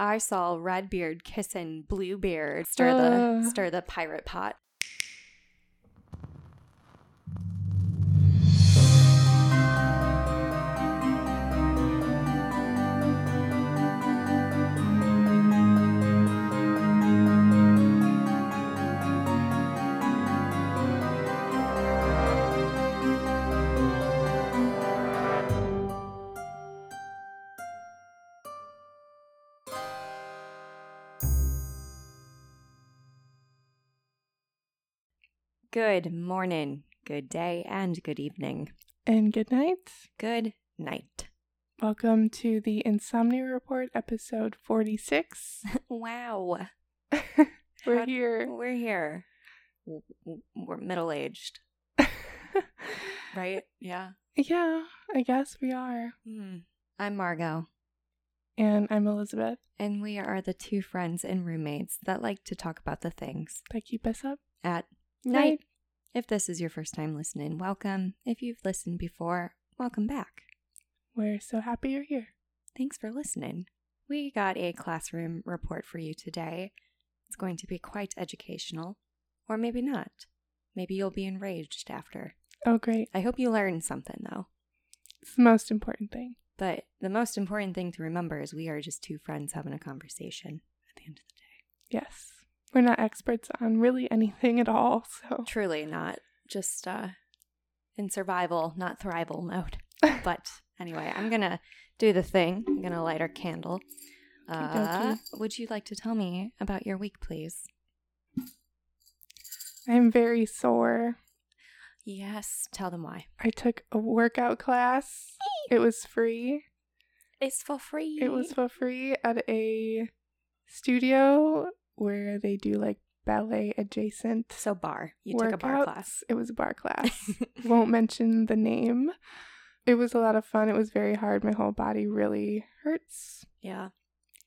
I saw Redbeard kissing Bluebeard stir Uh. the stir the pirate pot. Good morning, good day, and good evening. And good night. Good night. Welcome to the Insomnia Report, episode 46. Wow. We're How- here. We're here. We're middle aged, right? Yeah. yeah, I guess we are. Hmm. I'm Margot, And I'm Elizabeth. and we are the two friends and roommates that like to talk about the things That keep us up. at night. If this is your first time listening, welcome. If you've listened before, welcome back. We're so happy you're here. Thanks for listening. We got a classroom report for you today. It's going to be quite educational, or maybe not. Maybe you'll be enraged after. Oh, great. I hope you learned something, though. It's the most important thing. But the most important thing to remember is we are just two friends having a conversation at the end of the day. Yes. We're not experts on really anything at all, so. Truly not just uh, in survival, not thrival mode. But anyway, I'm going to do the thing. I'm going to light our candle. Uh, would you like to tell me about your week, please? I'm very sore. Yes, tell them why. I took a workout class. It was free. It's for free. It was for free at a studio where they do like ballet adjacent so barre. You took a barre class. It was a barre class. Won't mention the name. It was a lot of fun. It was very hard. My whole body really hurts. yeah,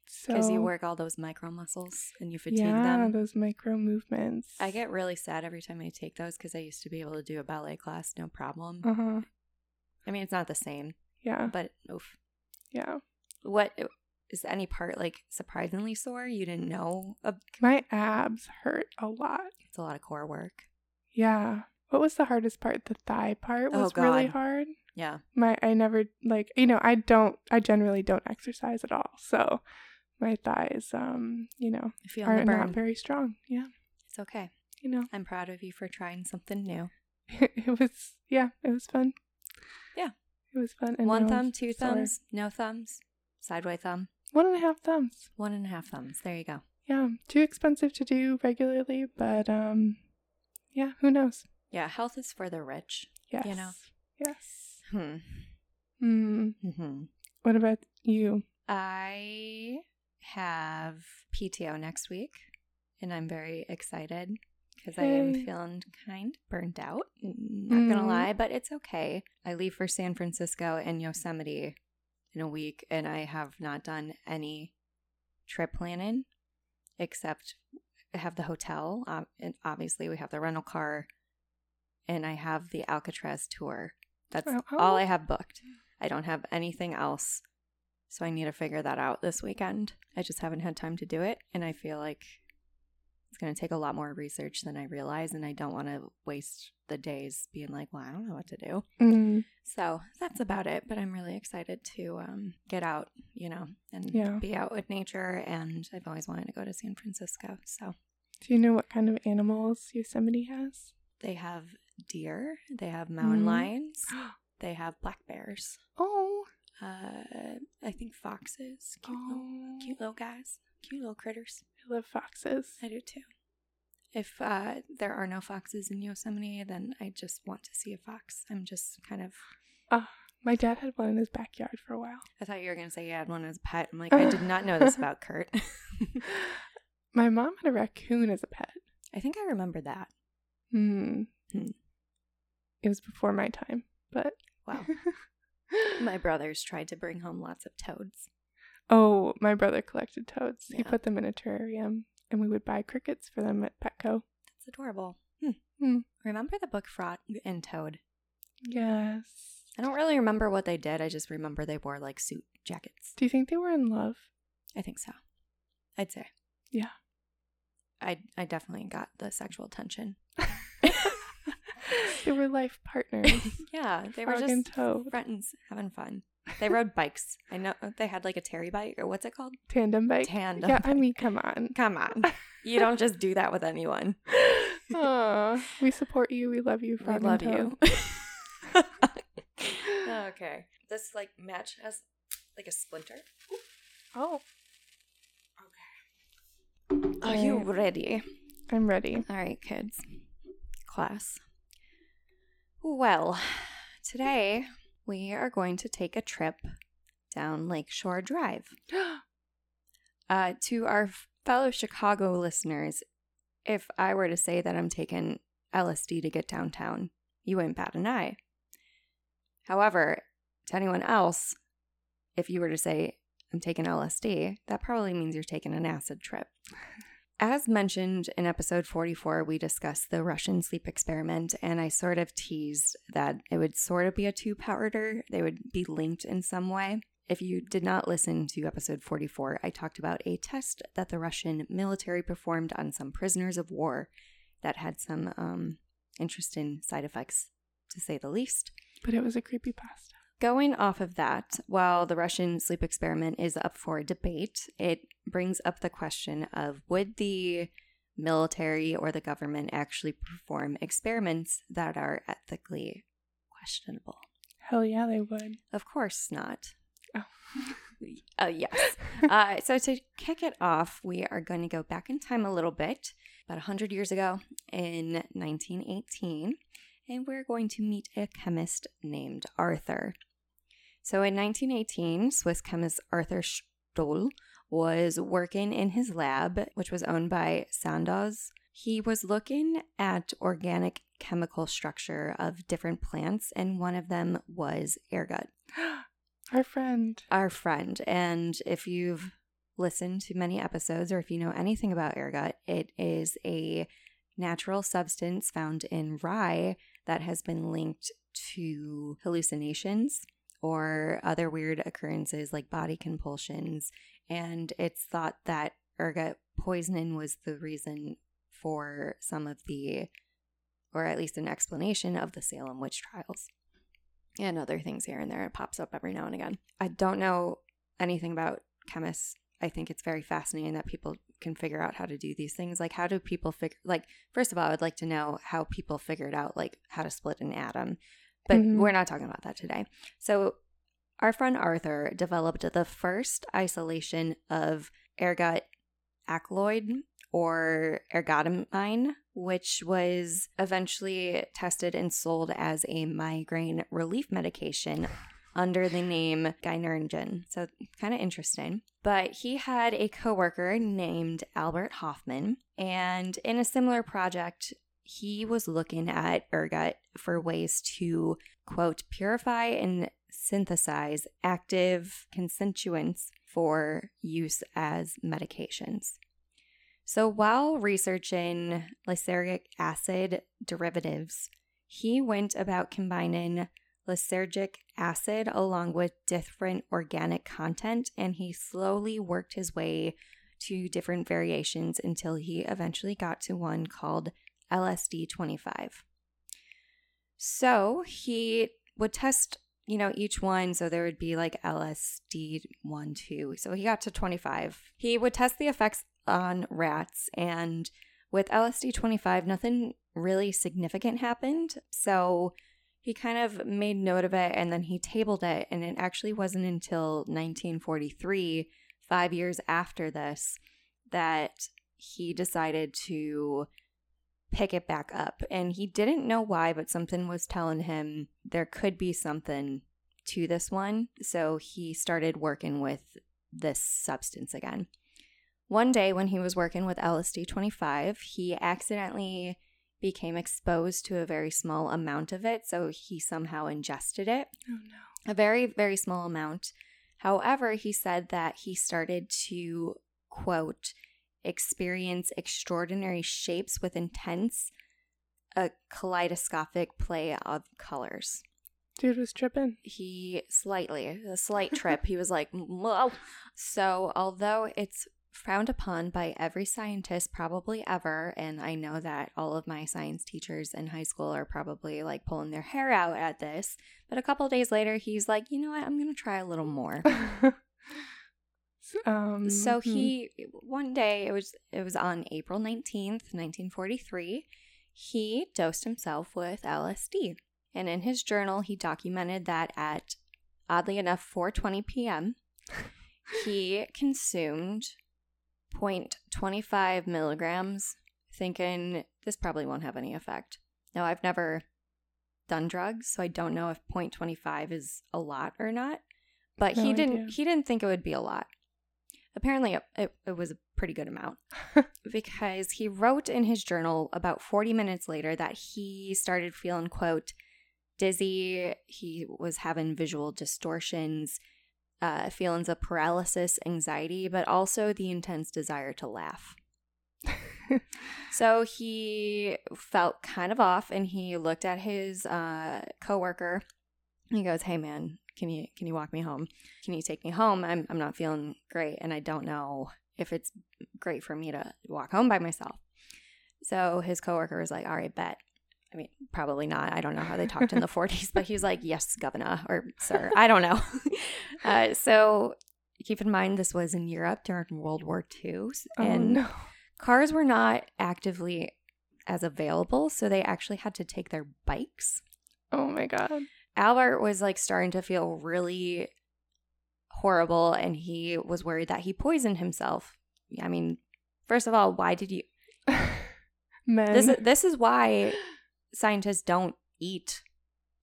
So because you work all those micro muscles and you fatigue yeah, them. Yeah, those micro movements. I get really sad every time I take those because I used to be able to do a ballet class no problem. Uh huh. I mean, it's not the same, Yeah. but oof. Yeah. What is any part like surprisingly sore? You didn't know? My abs hurt a lot. It's a lot of core work. Yeah. What was the hardest part? The thigh part Oh, was really hard. Yeah, My I never like you know I don't I generally don't exercise at all. So my thighs um you know are not very strong. Yeah. It's okay. You know. I'm proud of you for trying something new. it was yeah, it was fun. Yeah. It was fun. And One thumb, two sore. thumbs, no thumbs, sideway thumb, One and a half thumbs. one and a half thumbs. There you go. Yeah. Too expensive to do regularly, but um yeah, who knows? Yeah, health is for the rich. Yes. You know. Yes. Hmm. Hmm. hmm What about you? I have PTO next week, and I'm very excited because I am feeling kind of burnt out. Not gonna Mm. lie, but it's okay. I leave for San Francisco and Yosemite in a week, and I have not done any trip planning except I have the hotel, um, and obviously we have the rental car, and I have the Alcatraz tour. That's Oh, oh. all I have booked. I don't have anything else. So I need to figure that out this weekend. I just haven't had time to do it. And I feel like going to take a lot more research than I realize. And I don't want to waste the days being like, well, I don't know what to do. Mm. So that's about it. But I'm really excited to um, get out, you know, and Yeah. be out with nature. And I've always wanted to go to San Francisco. So Do you know what kind of animals Yosemite has? they have deer, they have mountain Mhm. lions, they have black bears. Oh. Uh, I think foxes, cute, little, Oh. cute little guys, cute little critters. I love foxes. I do too. If uh, there are no foxes in Yosemite, then I just want to see a fox. I'm just kind of. My dad had one in his backyard for a while. I thought you were gonna say you had one as a pet. I'm like, I did not know this about Kurt. My mom had a raccoon as a pet. I think I remember that. Hmm. Hmm. It was before my time, but Wow. My brothers tried to bring home lots of toads. oh, my brother collected toads. He put them in a terrarium, and we would buy crickets for them at Petco. That's adorable. Hmm. Hmm. Remember the book Frog and Toad? Yes. I don't really remember what they did. I just remember they wore like suit jackets. Do you think they were in love? I think so. I'd say. Yeah. I I definitely got the sexual tension. they were life partners. yeah, they were Frog and toad. friends having fun. They rode bikes. I know they had like a Terry bike or what's it called? Tandem bike. Tandem. Yeah, I mean, come on. come on. You don't just do that with anyone. We support you. We love you. We love you. okay. This like match has like a splinter. Oh, Okay. Are you ready? I'm ready. All right, kids. Class. Well, today we are going to take a trip down Lakeshore Drive. Uh, to our fellow Chicago listeners, if I were to say that I'm taking LSD to get downtown, you wouldn't bat an eye. However, to anyone else, if you were to say I'm taking LSD, that probably means you're taking an acid trip. As mentioned in episode 44, we discussed the Russian sleep experiment, and I sort of teased that it would sort of be a two parter. They would be linked in some way. If you did not listen to episode 44, I talked about a test that the Russian military performed on some prisoners of war that had some um, interesting side effects, to say the least. But it was a creepy pasta. Going off of that, while the Russian sleep experiment is up for debate, it brings up the question of would the military or the government actually perform experiments that are ethically questionable? Hell yeah, they would. Of course not. Oh. Uh, yes. uh, so to kick it off, we are going to go back in time a little bit, about 100 years ago in 1918, and we're going to meet a chemist named Arthur. So in 1918, Swiss chemist Arthur Stoll was working in his lab, which was owned by Sandoz. He was looking at organic chemical structure of different plants, and one of them was ergot Our friend. our friend. And if you've listened to many episodes or if you know anything about ergot, it is a natural substance found in rye that has been linked to hallucinations or other weird occurrences like body compulsions. And it's thought that ergot poisoning was the reason for some of the, or at least an explanation of the Salem witch trials and other things here and there. It pops up every now and again. I don't know anything about chemists. I think it's very fascinating that people can figure out how to do these things. Like, how do people figure, like, first of all, I would like to know how people figured out, like, how to split an atom. But Mhm. we're not talking about that today. So, our friend Arthur developed the first isolation of ergot alkaloid or ergotamine, which was eventually tested and sold as a migraine relief medication under the name Gynergen. So kind of interesting. But he had a coworker named Albert Hofmann, and in a similar project, he was looking at ergot for ways to quote purify and synthesize active constituents for use as medications. So while researching lysergic acid derivatives, he went about combining lysergic acid along with different organic content and he slowly worked his way to different variations until he eventually got to one called LSD 25. So he would test, you know, each one. So there would be like LSD 1, 2. So he got to 25. He would test the effects on rats and with LSD 25, nothing really significant happened. So he kind of made note of it and then he tabled it. And it actually wasn't until 1943, five years after this, that he decided to pick it back up. And he didn't know why, but something was telling him there could be something to this one. So he started working with this substance again. One day when he was working with LSD 25, he accidentally became exposed to a very small amount of it. So he somehow ingested it Oh no. a very, very small amount. However, he said that he started to, quote, experience extraordinary shapes with intense, a kaleidoscopic play of colors. Dude was tripping. He slightly, a slight trip, he was like, "Whoa." So, although it's frowned upon by every scientist probably ever. And I know that all of my science teachers in high school are probably like pulling their hair out at this. But a couple days later, he's like, you know what? I'm going to try a little more. um, so hmm. he, one day, it was, it was on April 19th, 1943, he dosed himself with LSD. And in his journal, he documented that at, oddly enough, 4.20 p.m., he consumed 0.25 milligrams, thinking this probably won't have any effect. Now, I've never done drugs, so I don't know if 0.25 is a lot or not. But no he didn't. He didn't think it would be a lot. Apparently, it, it, it was a pretty good amount because he wrote in his journal about 40 minutes later that he started feeling quote dizzy. He was having visual distortions uh, feelings of paralysis, anxiety, but also the intense desire to laugh. so he felt kind of off and he looked at his uh, coworker. He goes, Hey man, can you can you walk me home? Can you take me home? I'm I'm not feeling great and I don't know if it's great for me to walk home by myself. So his coworker was like, All right, bet. I mean, probably not. I don't know how they talked in the 40s, but he was like, yes, governor or sir. I don't know. uh, so keep in mind, this was in Europe during World War II. And oh, no. cars were not actively as available. So they actually had to take their bikes. Oh my God. Albert was like starting to feel really horrible and he was worried that he poisoned himself. I mean, first of all, why did you. Men. This is, this is why scientists don't eat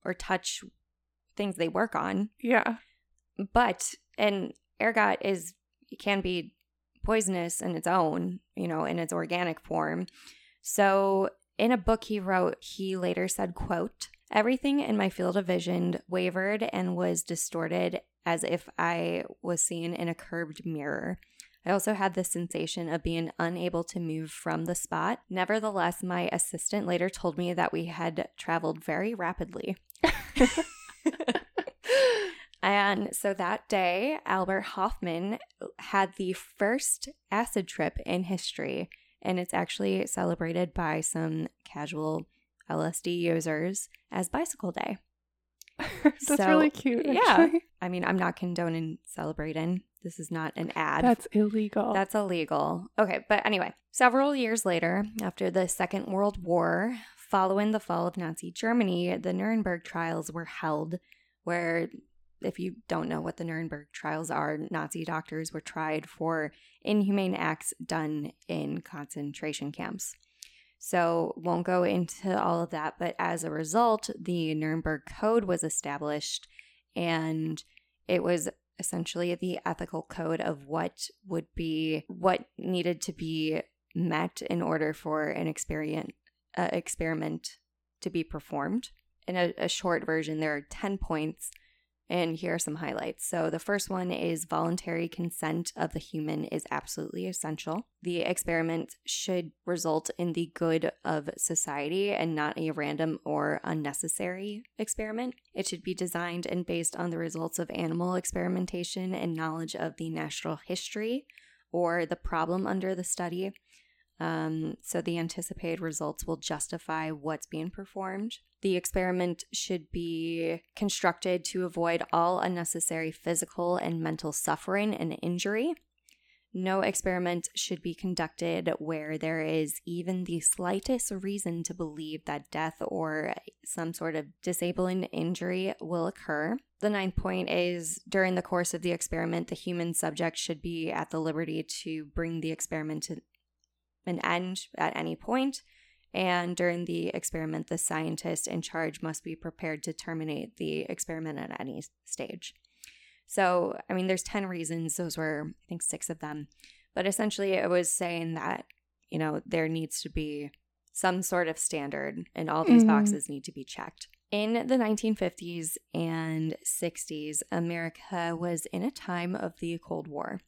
or touch things they work on. Yeah. But and ergot is it can be poisonous in its own, you know, in its organic form. So in a book he wrote, he later said, quote, Everything in my field of vision wavered and was distorted as if I was seen in a curved mirror. I also had the sensation of being unable to move from the spot. Nevertheless, my assistant later told me that we had traveled very rapidly. and so that day, Albert Hofmann had the first acid trip in history, and it's actually celebrated by some casual LSD users as Bicycle Day. That's so, really cute. Actually. Yeah. I mean, I'm not condoning celebrating this is not an ad. That's illegal. That's illegal. Okay, but anyway, several years later, after the Second World War, following the fall of Nazi Germany, the Nuremberg trials were held, where, if you don't know what the Nuremberg trials are, Nazi doctors were tried for inhumane acts done in concentration camps. So, won't go into all of that, but as a result, the Nuremberg Code was established and it was essentially the ethical code of what would be what needed to be met in order for an experiment uh, experiment to be performed. In a, a short version, there are 10 points and here are some highlights. So, the first one is voluntary consent of the human is absolutely essential. The experiment should result in the good of society and not a random or unnecessary experiment. It should be designed and based on the results of animal experimentation and knowledge of the natural history or the problem under the study. Um, so the anticipated results will justify what's being performed. The experiment should be constructed to avoid all unnecessary physical and mental suffering and injury. No experiment should be conducted where there is even the slightest reason to believe that death or some sort of disabling injury will occur. The ninth point is during the course of the experiment, the human subject should be at the liberty to bring the experiment to an end at any point, and during the experiment, the scientist in charge must be prepared to terminate the experiment at any stage. So, I mean, there's 10 reasons. Those were, I think, six of them. But essentially, it was saying that, you know, there needs to be some sort of standard and all these mm-hmm. boxes need to be checked. In the 1950s and 60s, America was in a time of the Cold War.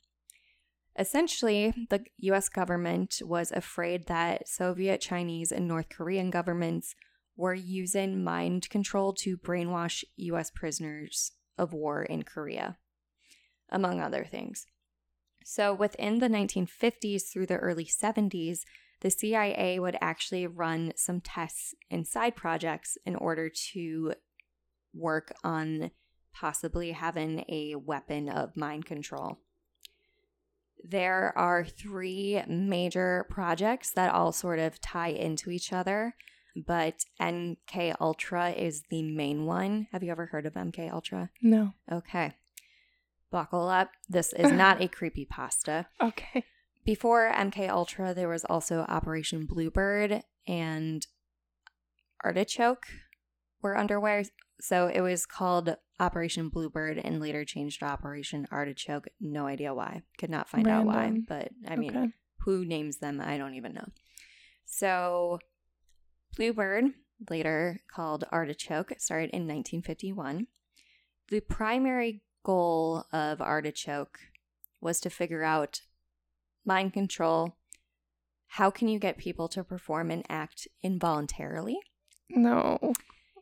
Essentially, the US government was afraid that Soviet, Chinese, and North Korean governments were using mind control to brainwash US prisoners of war in Korea, among other things. So within the 1950s through the early 70s, the CIA would actually run some tests and side projects in order to work on possibly having a weapon of mind control. There are three major projects that all sort of tie into each other, but MK Ultra is the main one. Have you ever heard of MK Ultra? No. Okay. Buckle up. This is not a creepy pasta. Okay. Before MK Ultra, there was also Operation Bluebird and Artichoke were underway. So it was called Operation Bluebird and later changed to Operation Artichoke. No idea why. Could not find out why. But I mean, Okay. who names them? I don't even know. So Bluebird, later called Artichoke, started in 1951. The primary goal of Artichoke was to figure out mind control. How can you get people to perform an act involuntarily? No.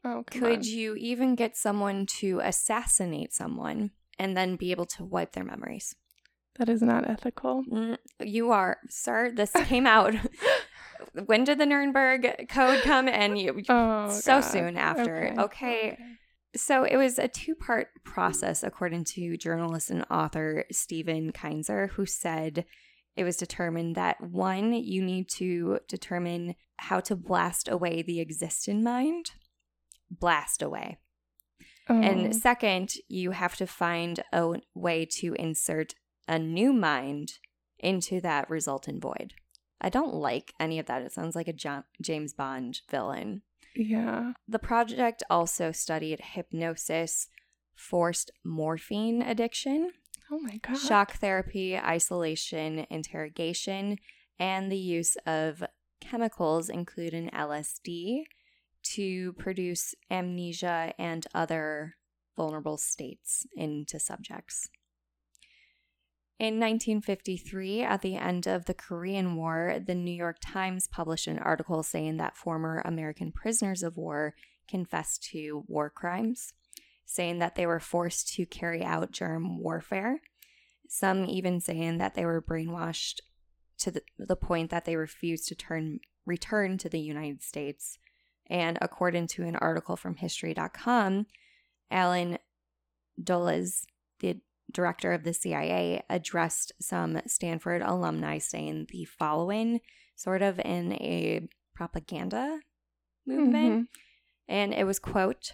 Oh, Could on. you even get someone to assassinate someone and then be able to wipe their memories? That is not ethical. Mm, You are, sir. This came out. when did the Nuremberg Code come? And you, Oh, so God. soon after. Okay. So it was a two part process, according to journalist and author Stephen Kinzer, who said it was determined that one, you need to determine how to blast away the existing mind, blast away. Oh. And second, you have to find a way to insert a new mind into that resultant void. I don't like any of that. It sounds like a James Bond villain. yeah. The project also studied hypnosis, forced morphine addiction, Oh my god. shock therapy, isolation, interrogation, and the use of chemicals, including LSD, to produce amnesia and other vulnerable states into subjects. In 1953, at the end of the Korean War, the New York Times published an article saying that former American prisoners of war confessed to war crimes, saying that they were forced to carry out germ warfare. Some even saying that they were brainwashed to the, the point that they refused to turn return to the United States. And according to an article from History.com, Allen Dulles, the director of the CIA, addressed some Stanford alumni saying the following, sort of in a propaganda movement. Mm-hmm. And it was, quote,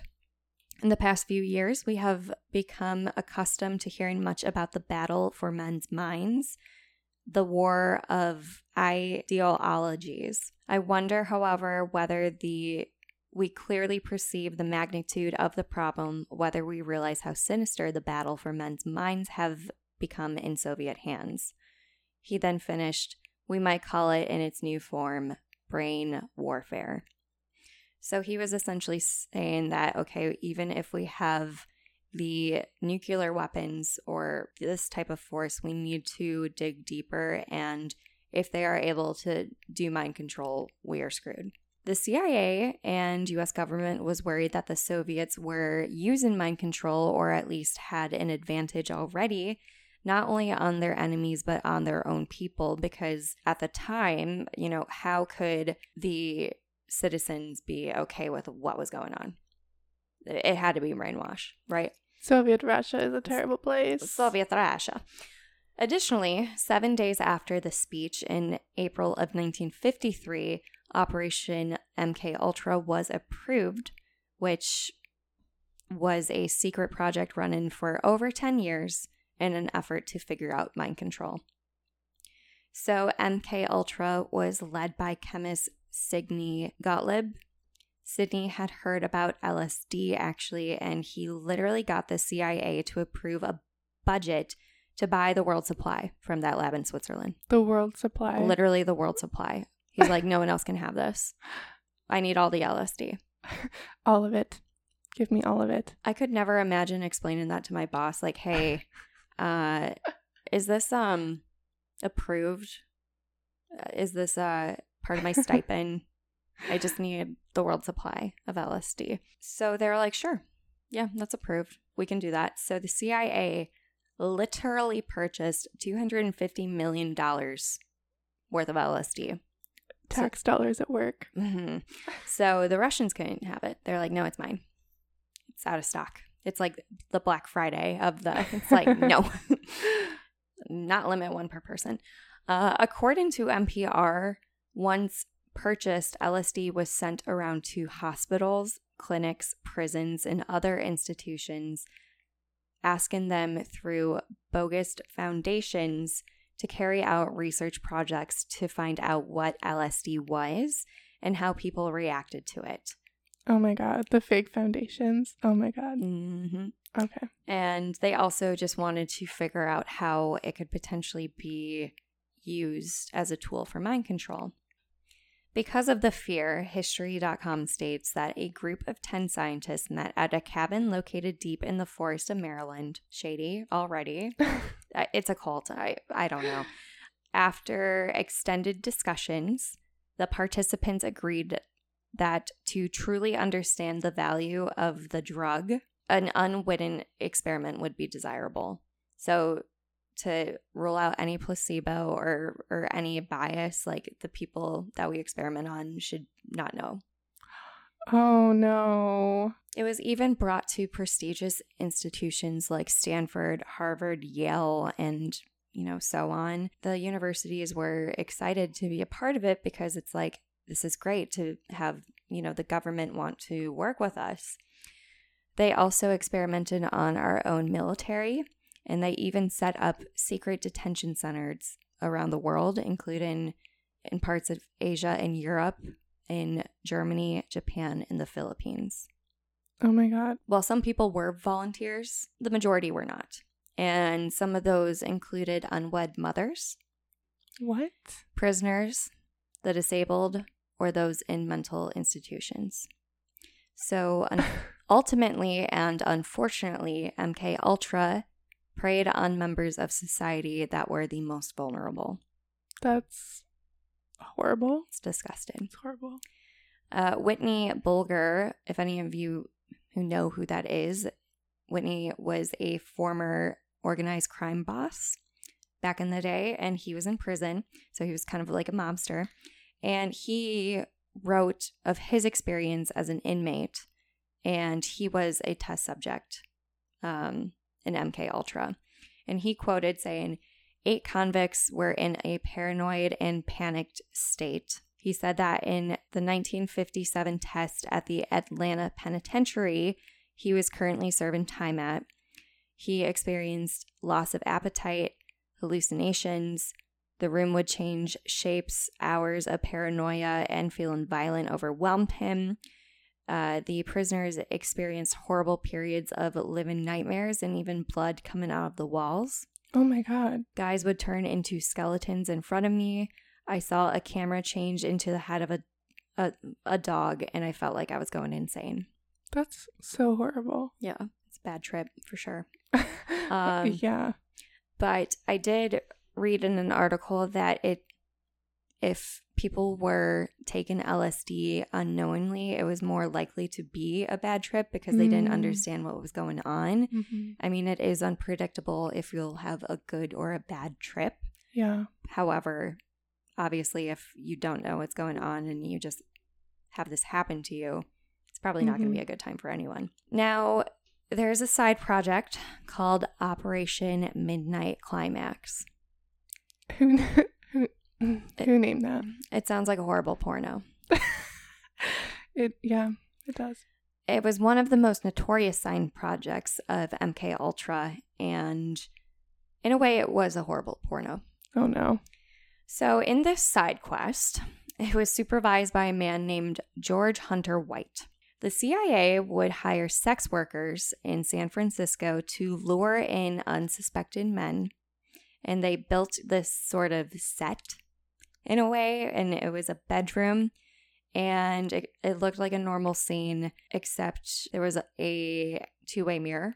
in the past few years, we have become accustomed to hearing much about the battle for men's minds, the war of ideologies. I wonder, however, whether the we clearly perceive the magnitude of the problem, whether we realize how sinister the battle for men's minds have become in Soviet hands. He then finished, we might call it in its new form, brain warfare. So he was essentially saying that, okay, even if we have the nuclear weapons or this type of force, we need to dig deeper. And if they are able to do mind control, we are screwed. The CIA and US government was worried that the Soviets were using mind control or at least had an advantage already, not only on their enemies, but on their own people. Because at the time, you know, how could the citizens be okay with what was going on? It had to be brainwash, right? Soviet Russia is a terrible place. Soviet Russia. Additionally, seven days after the speech in April of 1953, Operation MK Ultra was approved, which was a secret project running for over 10 years in an effort to figure out mind control. So MK Ultra was led by chemist Sidney Gottlieb. Sidney had heard about LSD actually, and he literally got the CIA to approve a budget to buy the world supply from that lab in Switzerland. the world supply. Literally the world supply. He's like, no one else can have this. I need all the LSD. all of it. Give me all of it. I could never imagine explaining that to my boss. Like, hey, uh, is this um approved? Uh, Is this uh part of my stipend? I just need the world supply of LSD. So they're like, sure, yeah, that's approved. We can do that. So the CIA literally purchased $250 million worth of LSD. Tax dollars at work. hmm So the Russians couldn't have it. They're like, no, it's mine. It's out of stock. It's like the Black Friday of the. It's like, no, not limit one per person. Uh, according to NPR, once purchased, LSD was sent around to hospitals, clinics, prisons, and other institutions, asking them through bogus foundations to carry out research projects to find out what LSD was and how people reacted to it. Oh my god, the fake foundations. Oh my god. hmm Okay. And they also just wanted to figure out how it could potentially be used as a tool for mind control. Because of the fear, History.com states that a group of 10 scientists met at a cabin located deep in the forest of Maryland. Shady already. Uh, it's a cult. I, I don't know. After extended discussions, the participants agreed that to truly understand the value of the drug, an unwitting experiment would be desirable. So, to rule out any placebo or or any bias, like the people that we experiment on should not know. Oh no. It was even brought to prestigious institutions like Stanford, Harvard, Yale, and you know, so on. The universities were excited to be a part of it because it's like this is great to have, you know, the government want to work with us. They also experimented on our own military, and they even set up secret detention centers around the world, including in parts of Asia and Europe, in Germany, Japan, and the Philippines. Oh my god. While some people were volunteers, the majority were not. And some of those included unwed mothers, What? prisoners, the disabled, or those in mental institutions. So un- ultimately and unfortunately, MK Ultra preyed on members of society that were the most vulnerable. That's horrible. It's disgusting. It's horrible. Uh, Whitey Bulger, if any of you who know who that is, Whitey was a former organized crime boss back in the day, and he was in prison. So he was kind of like a mobster. And he wrote of his experience as an inmate, and he was a test subject um, in MK Ultra. And he quoted saying, Eight convicts were in a paranoid and panicked state. He said that in the 1957 test at the Atlanta Penitentiary, he was currently serving time at, he experienced loss of appetite, hallucinations. The room would change shapes, hours of paranoia and feeling violent overwhelmed him. Uh, the prisoners experienced horrible periods of living nightmares and even blood coming out of the walls. Oh my god. Guys would turn into skeletons in front of me. I saw a camera change into the head of a, a, a dog, and I felt like I was going insane. That's so horrible. Yeah, it's a bad trip for sure. Um, yeah. but I did read in an article that it if people were taking LSD unknowingly, it was more likely to be a bad trip because they didn't Mm. understand what was going on. Mhm. I mean, it is unpredictable if you'll have a good or a bad trip. Yeah. However, obviously, if you don't know what's going on and you just have this happen to you, it's probably not going Mhm. to be a good time for anyone. Now, there's a side project called Operation Midnight Climax. Who who who named that? It sounds like a horrible porno. It yeah, it does. It was one of the most notorious side projects of MK Ultra, and in a way, it was a horrible porno. Oh no. So, in this side quest, it was supervised by a man named George Hunter White. The CIA would hire sex workers in San Francisco to lure in unsuspected men, and they built this sort of set in a way, and it was a bedroom. And it, it looked like a normal scene, except there was a, a two way mirror,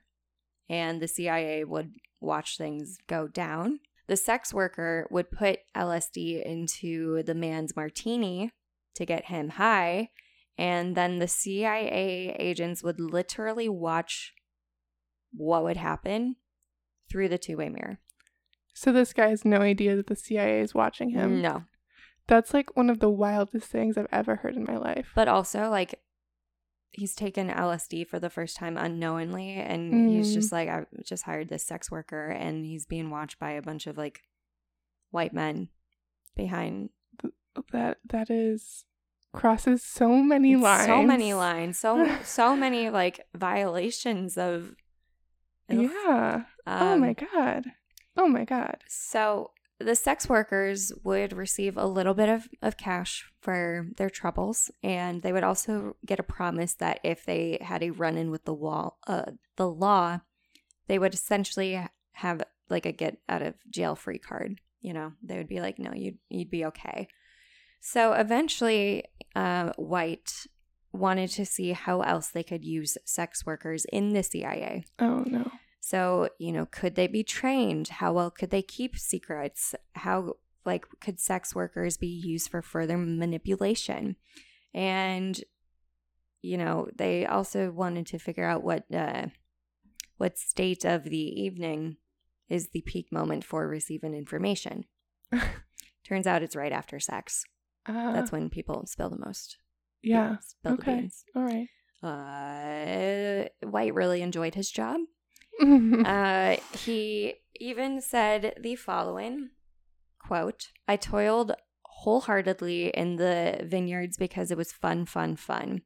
and the CIA would watch things go down. The sex worker would put LSD into the man's martini to get him high, and then the CIA agents would literally watch what would happen through the two way mirror. So this guy has no idea that the CIA is watching him. No. That's like one of the wildest things I've ever heard in my life. But also, like, he's taken LSD for the first time unknowingly. And he's Mm. just like, I just hired this sex worker. And he's being watched by a bunch of like white men behind That that is crosses so many lines. so many lines. So, so many like violations of. Ugh. Yeah. oh Um, my god. Oh my god. So the sex workers would receive a little bit of, of cash for their troubles, and they would also get a promise that if they had a run in with the wall, uh, the law, they would essentially have like a get out of jail free card. You know, they would be like, no, you'd you'd be okay. So eventually, uh, White wanted to see how else they could use sex workers in the CIA. Oh no. So, you know, could they be trained? How well could they keep secrets? How, like, could sex workers be used for further manipulation? And, you know, they also wanted to figure out what, uh, what state of the evening is the peak moment for receiving information. Turns out it's right after sex. Uh, That's when people spill the most. yeah. Spill the Okay. beans. All right. Uh, White really enjoyed his job. Uh, he even said the following quote, I toiled wholeheartedly in the vineyards because it was fun, fun, fun.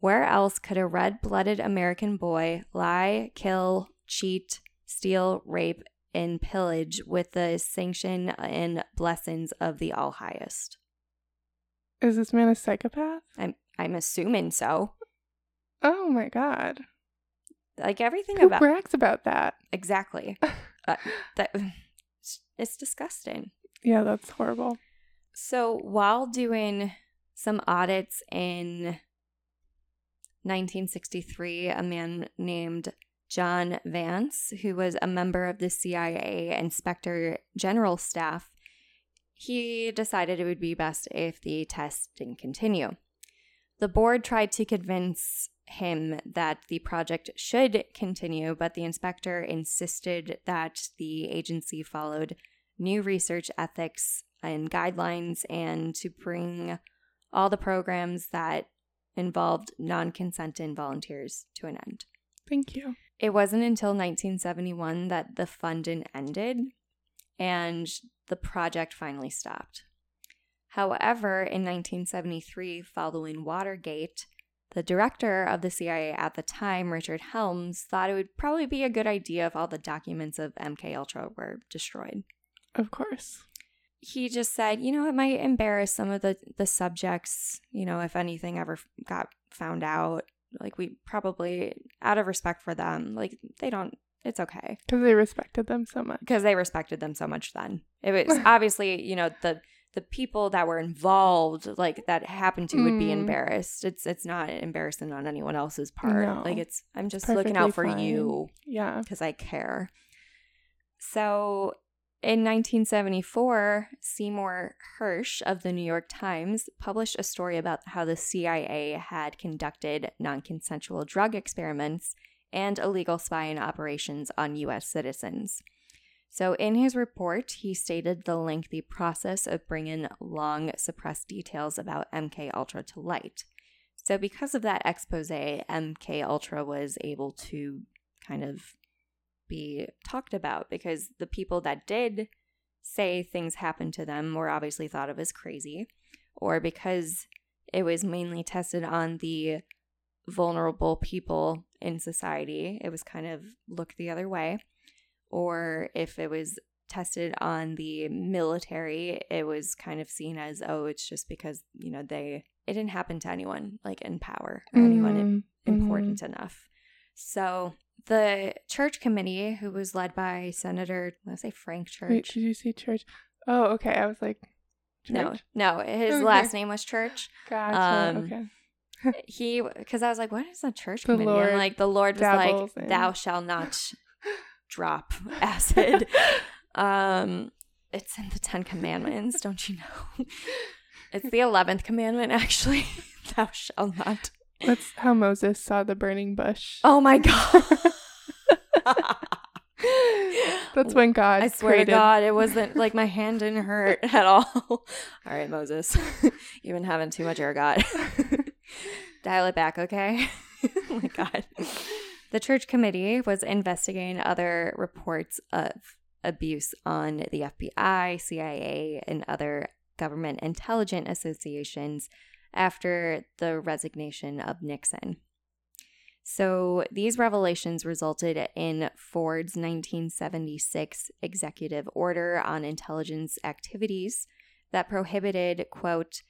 Where else could a red blooded American boy lie, kill, cheat, steal, rape, and pillage with the sanction and blessings of the All Highest? is this man a psychopath? I'm I'm assuming so. Oh my god. Like everything Who about brags about that? exactly. Uh, that it's disgusting. Yeah, that's horrible. So while doing some audits in 1963, a man named John Vance, who was a member of the CIA Inspector General staff, he decided it would be best if the test didn't continue. The board tried to convince him that the project should continue, but the inspector insisted that the agency followed new research ethics and guidelines and to bring all the programs that involved non consenting volunteers to an end. Thank you. It wasn't until 1971 that the funding ended and the project finally stopped. However, in 1973, following Watergate, the director of the CIA at the time, Richard Helms, thought it would probably be a good idea if all the documents of MK Ultra were destroyed. Of course. He just said, you know, it might embarrass some of the the subjects, you know, if anything ever got found out. Like we probably out of respect for them, like they don't it's okay Because they respected them so much. because they respected them so much then. It was obviously, you know, the the people that were involved, like that happened to, would be Mm. embarrassed. It's it's not embarrassing on anyone else's part. No. Like it's I'm just Perfectly looking out for fine. you Yeah. because I care. So in 1974, Seymour Hersh of the New York Times published a story about how the CIA had conducted non consensual drug experiments and illegal spying operations on U.S. citizens. So, in his report, he stated the lengthy process of bringing long suppressed details about MK Ultra to light. So, because of that expose, MK Ultra was able to kind of be talked about because the people that did say things happened to them were obviously thought of as crazy, or because it was mainly tested on the vulnerable people in society, it was kind of looked the other way. Or if it was tested on the military, it was kind of seen as, oh, it's just because, you know, they, it didn't happen to anyone like in power or anyone Mhm. important enough. So the church committee, who was led by Senator, let's say Frank Church. Wait, did you say church? Oh, okay. I was like, no, church? no, his Okay. last name was Church. Gotcha. um, okay. He, because I was like, what is a church The committee? Lord and like the Lord was like, in- thou shall not drop acid. um, it's in the Ten Commandments, don't you know? It's the eleventh commandment, actually. thou shall not. That's how Moses saw the burning bush. Oh my god. That's when God. I swear created- to God, it wasn't like my hand didn't hurt at all. all right, Moses, you've been having too much ergot. Dial it back, okay? oh my God. The church committee was investigating other reports of abuse on the FBI, CIA, and other government intelligence associations after the resignation of Nixon. So these revelations resulted in Ford's 1976 executive order on intelligence activities that prohibited, quote,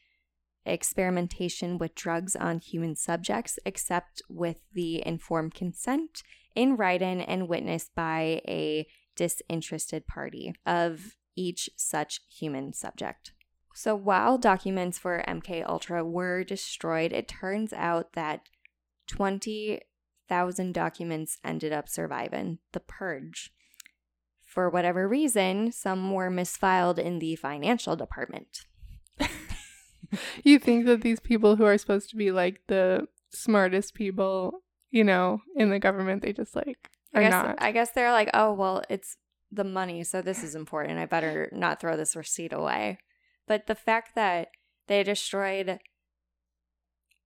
experimentation with drugs on human subjects except with the informed consent in writing and witnessed by a disinterested party of each such human subject. So while documents for MK Ultra were destroyed, it turns out that 20,000 documents ended up surviving the purge. For whatever reason, some were misfiled in the financial department. You think that these people who are supposed to be like the smartest people, you know, in the government, they just like I are guess, not. I guess they're like, oh, well, it's the money, so this is important. I better not throw this receipt away. But the fact that they destroyed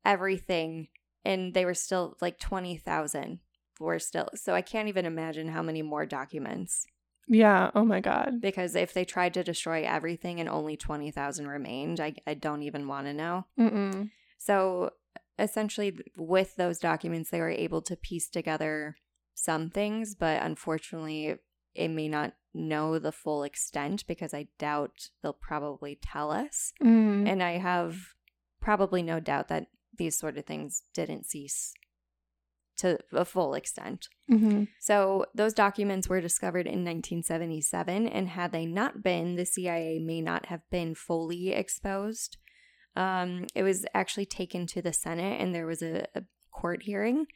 everything and they were still like 20,000 were still, so I can't even imagine how many more documents. Yeah. Oh my God. Because if they tried to destroy everything and only 20,000 remained, I, I don't even want to know. Mm-mm. So essentially, with those documents, they were able to piece together some things, but unfortunately, it may not know the full extent because I doubt they'll probably tell us. Mm. And I have probably no doubt that these sort of things didn't cease to a full extent. hmm So those documents were discovered in 1977, and had they not been, the CIA may not have been fully exposed. Um, it was actually taken to the Senate, and there was a, a court hearing.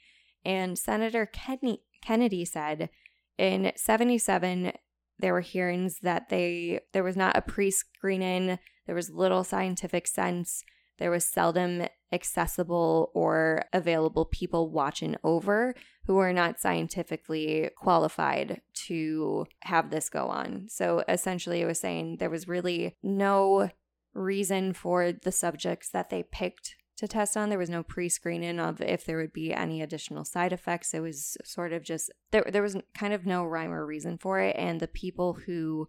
And Senator Kennedy, Kennedy said in 77 there were hearings that they there was not a pre-screening, there was little scientific sense, there was seldom accessible or available people watching over who were not scientifically qualified to have this go on. So essentially, it was saying there was really no reason for the subjects that they picked to test on. There was no pre screening of if there would be any additional side effects. It was sort of just, there, there was kind of no rhyme or reason for it. And the people who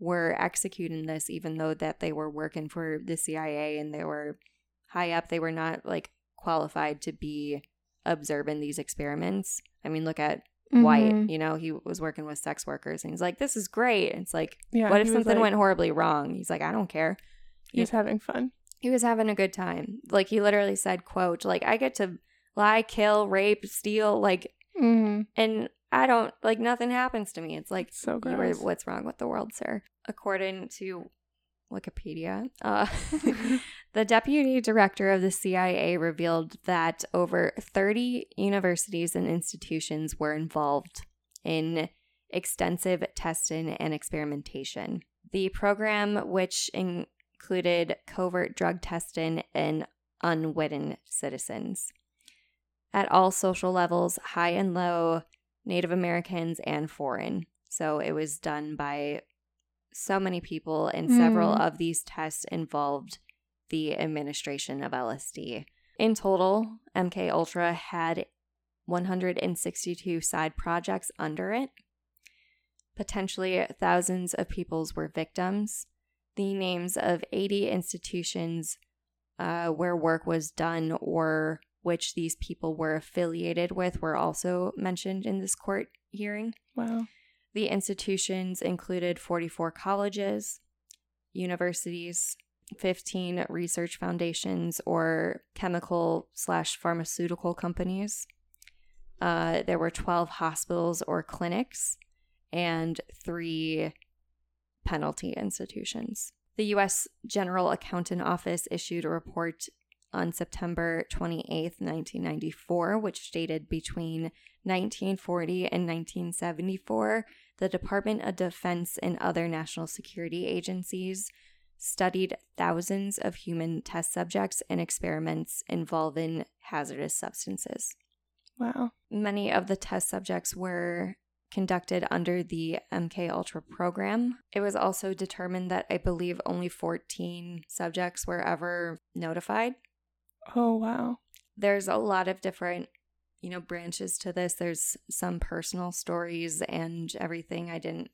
were executing this, even though that they were working for the CIA and they were high up, they were not like qualified to be observing these experiments. I mean, look at White, Mhm. you know, he was working with sex workers and he's like, this is great. It's like, Yeah. what if something like- went horribly wrong? He's like, I don't care. He was having fun. He was having a good time. Like he literally said, quote, like I get to lie, kill, rape, steal, like Mm. and I don't like nothing happens to me. It's like So gross. what's wrong with the world, sir? According to Wikipedia, uh, the deputy director of the CIA revealed that over 30 universities and institutions were involved in extensive testing and experimentation. The program, which included covert drug testing and unwitting citizens at all social levels, high and low, Native Americans and foreign. So it was done by so many people, and several Mm. of these tests involved the administration of LSD. In total, MK Ultra had 162 side projects under it. Potentially thousands of peoples were victims. The names of 80 institutions uh, where work was done or which these people were affiliated with were also mentioned in this court hearing. Wow. The institutions included 44 colleges, universities, 15 research foundations or chemical slash pharmaceutical companies. Uh, there were 12 hospitals or clinics and three penalty institutions. The U.S. General Accountant Office issued a report on September 28, 1994, which stated between 1940 and 1974, the Department of Defense and other national security agencies studied thousands of human test subjects and experiments involving hazardous substances. Wow. Many of the test subjects were conducted under the MK Ultra program. It was also determined that I believe only 14 subjects were ever notified. Oh, wow. There's a lot of different, you know, branches to this. There's some personal stories and everything. I didn't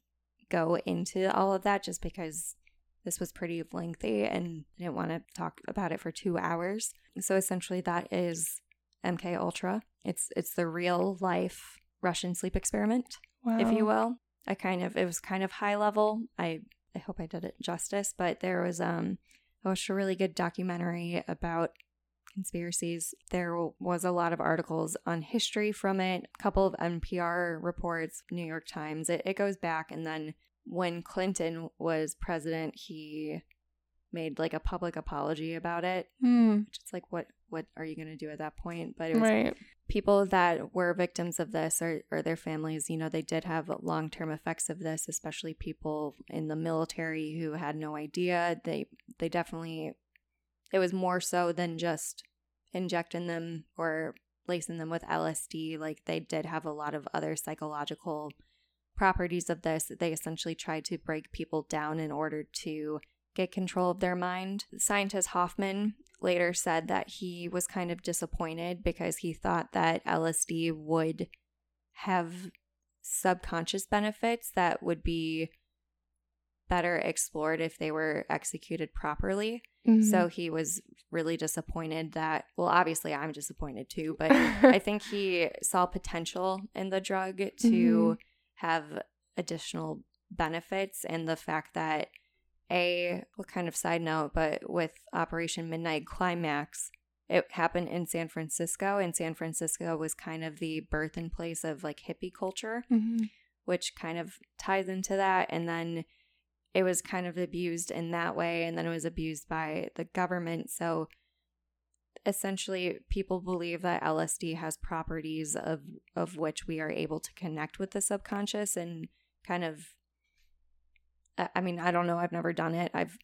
go into all of that just because this was pretty lengthy and I didn't want to talk about it for 2 hours. So essentially that is MK Ultra. It's it's the real life Russian sleep experiment, Wow. if you will. I kind of it was kind of high level. I I hope I did it justice, but there was um I watched a really good documentary about conspiracies. There was a lot of articles on history from it, a couple of NPR reports, New York Times. It, it goes back and then when Clinton was president, he made like a public apology about it. Hmm. Which is like what what are you going to do at that point? But it was Right. people that were victims of this or, or their families, you know, they did have long term effects of this, especially people in the military who had no idea. They they definitely it was more so than just injecting them or lacing them with LSD. Like they did have a lot of other psychological properties of this. They essentially tried to break people down in order to get control of their mind. Scientist Hofmann later said that he was kind of disappointed because he thought that LSD would have subconscious benefits that would be better explored if they were executed properly. Mhm. So he was really disappointed that, well, obviously I'm disappointed too, but I think he saw potential in the drug to Mhm. have additional benefits and the fact that a what kind of side note but with operation midnight climax it happened in san francisco and san francisco was kind of the birth and place of like hippie culture Mhm. which kind of ties into that. And then it was kind of abused in that way. And then it was abused by the government. So essentially, people believe that LSD has properties of, of which we are able to connect with the subconscious and kind of. I mean, I don't know. I've never done it. I've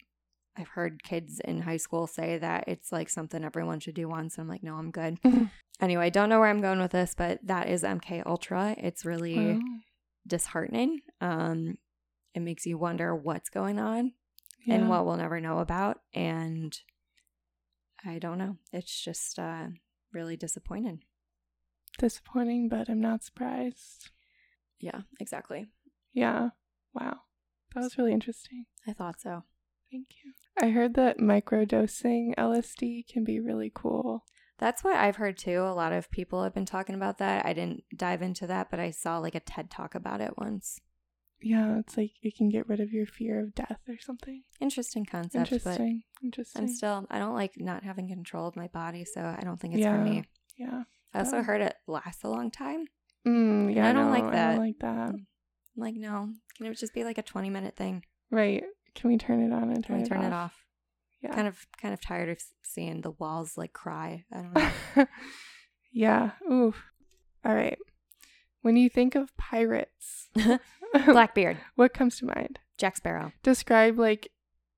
I've heard kids in high school say that it's like something everyone should do once. I'm like, no, I'm good. Mhm. Anyway, I don't know where I'm going with this, but that is MK Ultra. It's really Wow. disheartening. Um, it makes you wonder what's going on Yeah. and what we'll never know about. And I don't know. It's just uh, really disappointing. Disappointing, but I'm not surprised. Yeah, exactly. Yeah. Wow. That was really interesting. I thought so. Thank you. I heard that microdosing LSD can be really cool. That's what I've heard too. A lot of people have been talking about that. I didn't dive into that, but I saw like a TED talk about it once. Yeah, it's like it can get rid of your fear of death or something. Interesting concept, Interesting. but Interesting. I'm still I don't like not having control of my body, so I don't think it's Yeah. for me. yeah. I also heard it lasts a long time. Mm, yeah. I don't no, like I that. don't like that. I'm like, no, can it just be like a 20 minute thing? Right. Can we turn it on and Can turn, we turn it off? Yeah. Kind of, kind of tired of seeing the walls like cry. I don't know. yeah. Oof. All right. When you think of pirates, Blackbeard, what comes to mind? Jack Sparrow, Describe like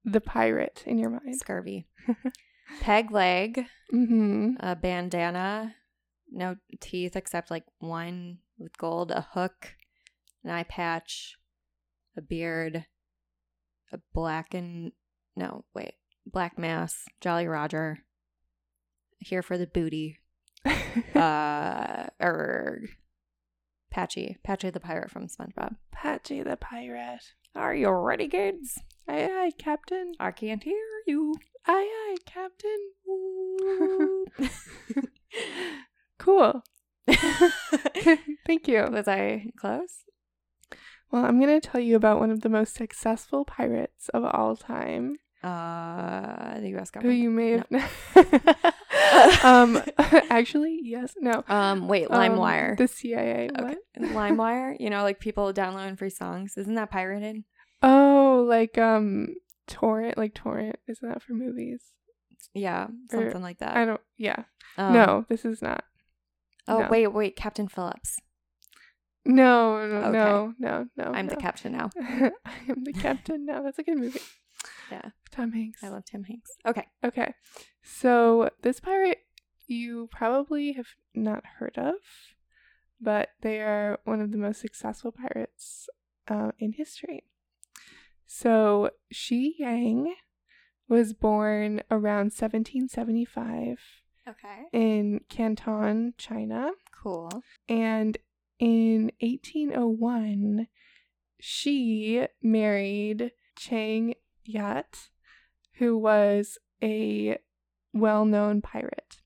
the pirate in your mind. scurvy, peg leg, Mm-hmm. a bandana, no teeth except like one with gold, a hook, an eye patch, a beard, a black and no, wait, black mask, Jolly Roger, here for the booty, uh, erg, Patchy, Patchy the pirate from SpongeBob. Patchy the pirate. Are you ready, kids? Aye, aye, Captain. I can't hear you. Aye, aye, Captain. cool. Thank you. Was I close? Well, I'm going to tell you about one of the most successful pirates of all time, Uh, the U.S. who government. you may have. um, actually, yes, no. Um, wait, Um, LimeWire. the CIA. okay. What? LimeWire. You know, like people downloading free songs. Isn't that pirated? Oh, like um, torrent, like torrent. Isn't that for movies? Yeah, Or- something like that. I don't. Yeah. Um, no, this is not. Oh no. wait, wait, Captain Phillips. No, no, Okay. no, no, no. I'm the captain now. I am the captain now. That's a good movie. Yeah, Tom Hanks. I love Tim Hanks. Okay. Okay. So this pirate you probably have not heard of. but they are one of the most successful pirates uh, in history. So Shi Yang was born around 1775 Okay. in Canton, China. Cool. And in 1801, she married Chang Yat, who was a well known pirate.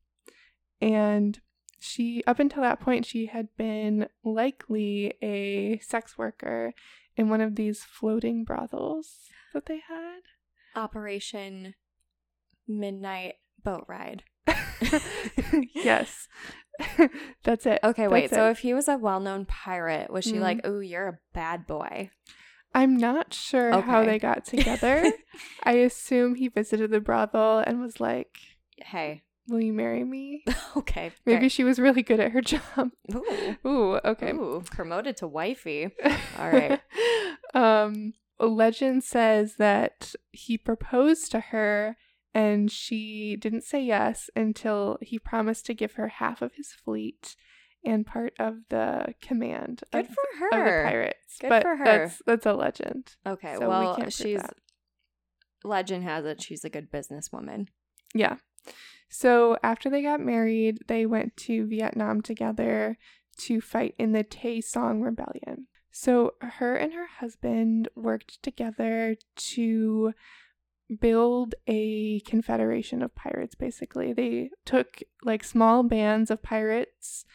And she, up until that point, she had been likely a sex worker in one of these floating brothels that they had. Operation Midnight Boat Ride. yes. That's it. Okay, wait. That's So if he was a well-known pirate, was she Mhm. like, "Ooh, you're a bad boy"? I'm not sure how they got together. I assume he visited the brothel and was like, hey. Will you marry me? Okay. Maybe she was really good at her job. Ooh. Ooh, okay. Ooh, promoted to wifey. All right. um, legend says that he proposed to her and she didn't say yes until he promised to give her half of his fleet and part of the command Good of, for of the pirates. Good but for her. that's that's a legend. Okay. So we well, can't she's that. legend has it she's a good businesswoman. Yeah. So after they got married, they went to Vietnam together to fight in the Tay Son Rebellion. So her and her husband worked together to build a confederation of pirates basically. They took like small bands of pirates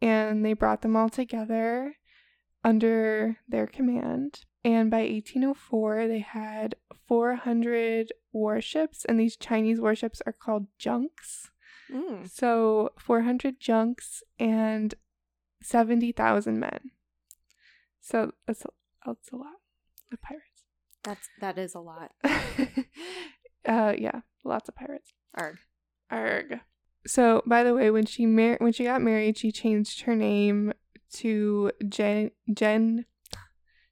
and they brought them all together under their command. And by 1804, they had 400 warships, and these Chinese warships are called junks. Mm. So 400 junks and 70,000 men. So that's a, that's a lot of pirates. That's that is a lot. uh, yeah, lots of pirates. Arg. Arg. So, by the way, when she mar- when she got married, she changed her name to Jen Jen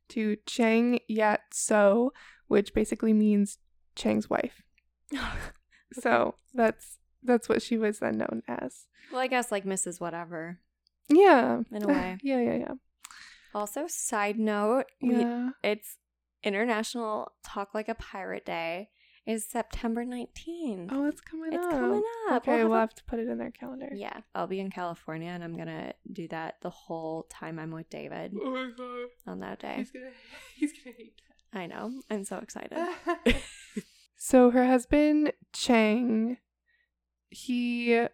to Cheng Yat So, which basically means Chang's wife. So that's that's what she was then known as. Well, I guess like Mrs. Whatever Yeah. in a way. yeah, yeah, yeah. also, side note, we, it's International Talk Like a Pirate Day is September 19th. Oh, it's coming it's up. It's coming up. Okay, We'll we'll have have to put it in their calendar. yeah, I'll be in California and I'm gonna do that the whole time I'm with David Oh my god. on that day. He's gonna he's gonna hate I know. I'm so excited. so her husband Chang, he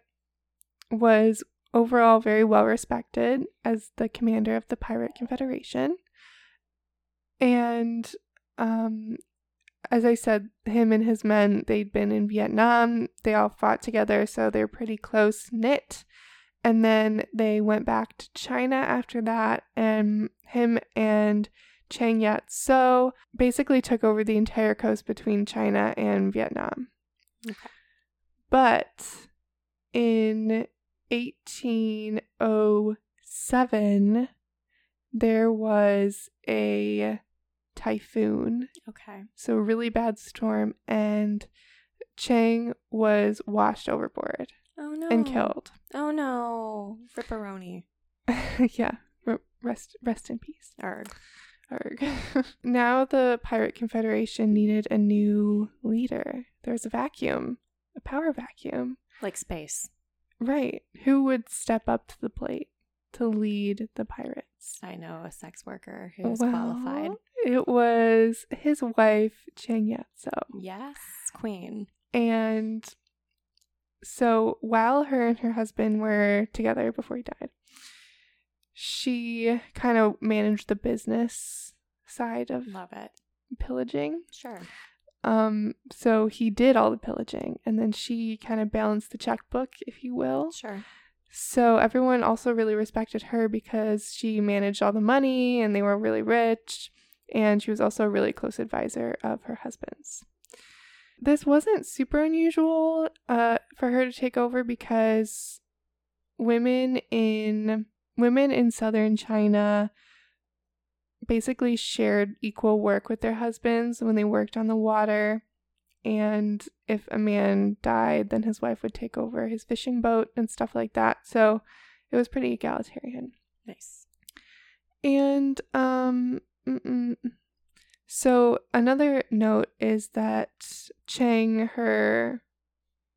was overall very well respected as the commander of the Pirate Confederation. And um as I said, him and his men, they'd been in Vietnam. They all fought together, so they're pretty close knit. And then they went back to China after that, and him and Chang Yat So basically took over the entire coast between China and Vietnam. Okay. But in 1807, there was a typhoon Okay. so a really bad storm and Chang was washed overboard Oh no. and killed. Oh no. Ripperoni. yeah, r- rest rest in peace. Arg. Arg. now the pirate confederation needed a new leader. There was a vacuum, a power vacuum. Like space. Right. Who would step up to the plate to lead the pirates? I know a sex worker who's Well, qualified. It was his wife, Chang Yat So. Yes, queen. And so while her and her husband were together before he died, she kind of managed the business side of Love it. pillaging. Sure. Um, so he did all the pillaging, and then she kind of balanced the checkbook, if you will. Sure. So everyone also really respected her because she managed all the money and they were really rich. And she was also a really close advisor of her husband's. This wasn't super unusual uh, for her to take over because women in women in southern China basically shared equal work with their husbands when they worked on the water. And if a man died, then his wife would take over his fishing boat and stuff like that. So it was pretty egalitarian. Nice. And um mm-mm. so another note is that Chang, her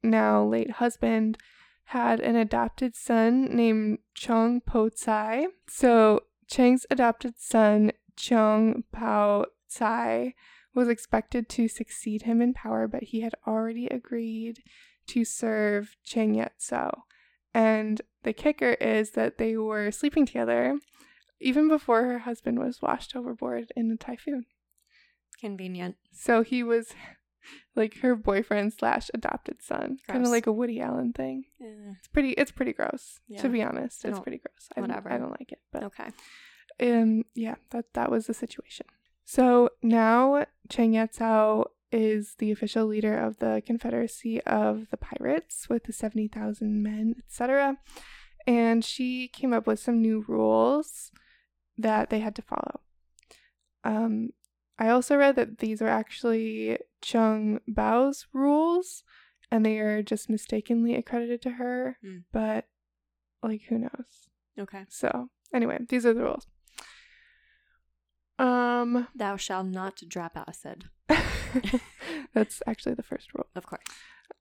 now late husband, had an adopted son named Chong Po Tsai. So Chang's adopted son, Chong Pao Tsai, was expected to succeed him in power, but he had already agreed to serve Chang Yat So. And the kicker is that they were sleeping together even before her husband was washed overboard in a typhoon. Convenient. So he was like her boyfriend slash adopted son, kind of like a Woody Allen thing. Eh, It's pretty. It's pretty gross. Yeah. To be honest, I it's pretty gross. I don't, whatever. I don't like it, but okay. um, yeah, that that was the situation. So now Chang Yatsao is the official leader of the Confederacy of the Pirates with the seventy thousand men, etc. And she came up with some new rules that they had to follow. Um, I also read that these are actually Chung Bao's rules, and they are just mistakenly accredited to her. Hmm. But like, who knows? Okay. So anyway, these are the rules. Um, Thou shalt not drop acid. that's actually the first rule. Of course.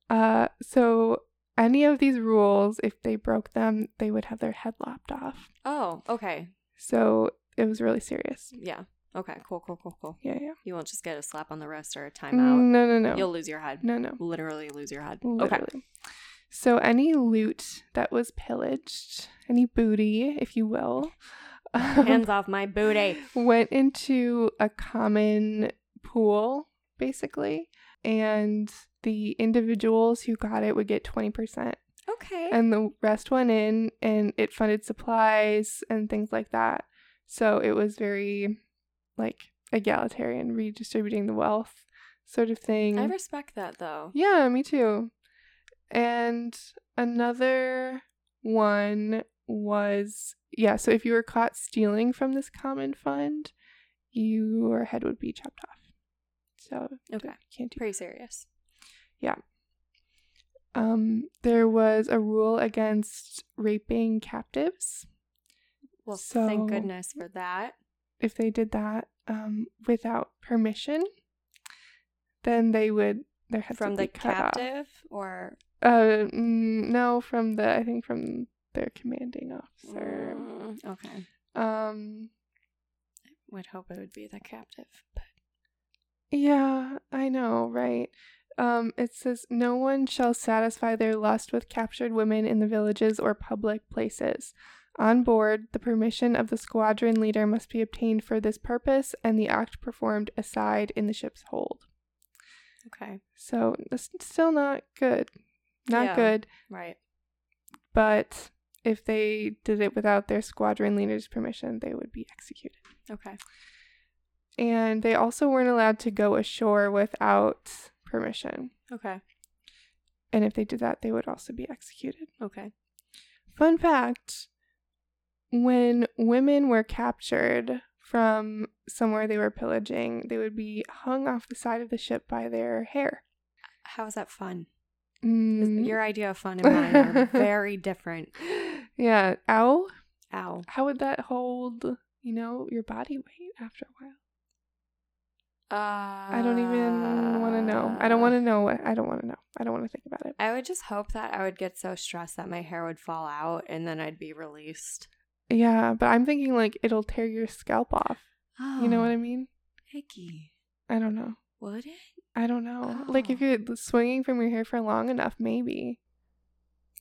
Uh, so any of these rules, if they broke them, they would have their head lopped off. Oh, okay. So it was really serious. Yeah. Okay. Cool. Cool. Cool. Cool. Yeah, yeah. You won't just get a slap on the wrist or a timeout. No, no, no. You'll lose your head. no, no. Literally lose your head. Literally. Okay. So any loot that was pillaged, any booty, if you will, Hands off my booty. went into a common pool, basically, and the individuals who got it would get 20%. Okay. And the rest went in, and it funded supplies and things like that. So it was very, like, egalitarian, redistributing the wealth sort of thing. I respect that though. Yeah, me too. And another one was yeah, so if you were caught stealing from this common fund, your head would be chopped off. So Okay. can't do Pretty serious. Yeah. Um there was a rule against raping captives. Well, So- thank goodness for that. If they did that um without permission, then they would their heads From would the cut off. captive or Uh, no, from the I think from their commanding officer. Mm, okay. Um, Would hope it would be the captive, but yeah, I know, right? Um, it says no one shall satisfy their lust with captured women in the villages or public places. On board, the permission of the squadron leader must be obtained for this purpose, and the act performed aside in the ship's hold. okay. So, it's still not good. Not Yeah. good. Right. but if they did it without their squadron leader's permission, they would be executed. Okay. And they also weren't allowed to go ashore without permission. Okay. And if they did that, they would also be executed. Okay. Fun fact when women were captured from somewhere they were pillaging, they would be hung off the side of the ship by their hair. How is that fun? Mm. Your idea of fun and mine are very different. yeah. Ow. Ow. How would that hold, you know, your body weight after a while? Uh, I don't even want to know. I don't want to know I don't want to know. I don't want to think about it. I would just hope that I would get so stressed that my hair would fall out and then I'd be released. Yeah, but I'm thinking like it'll tear your scalp off. Oh, You know what I mean? Icky. I don't know. Would it? I don't know. Like if Oh. you're swinging from your hair for long enough, maybe.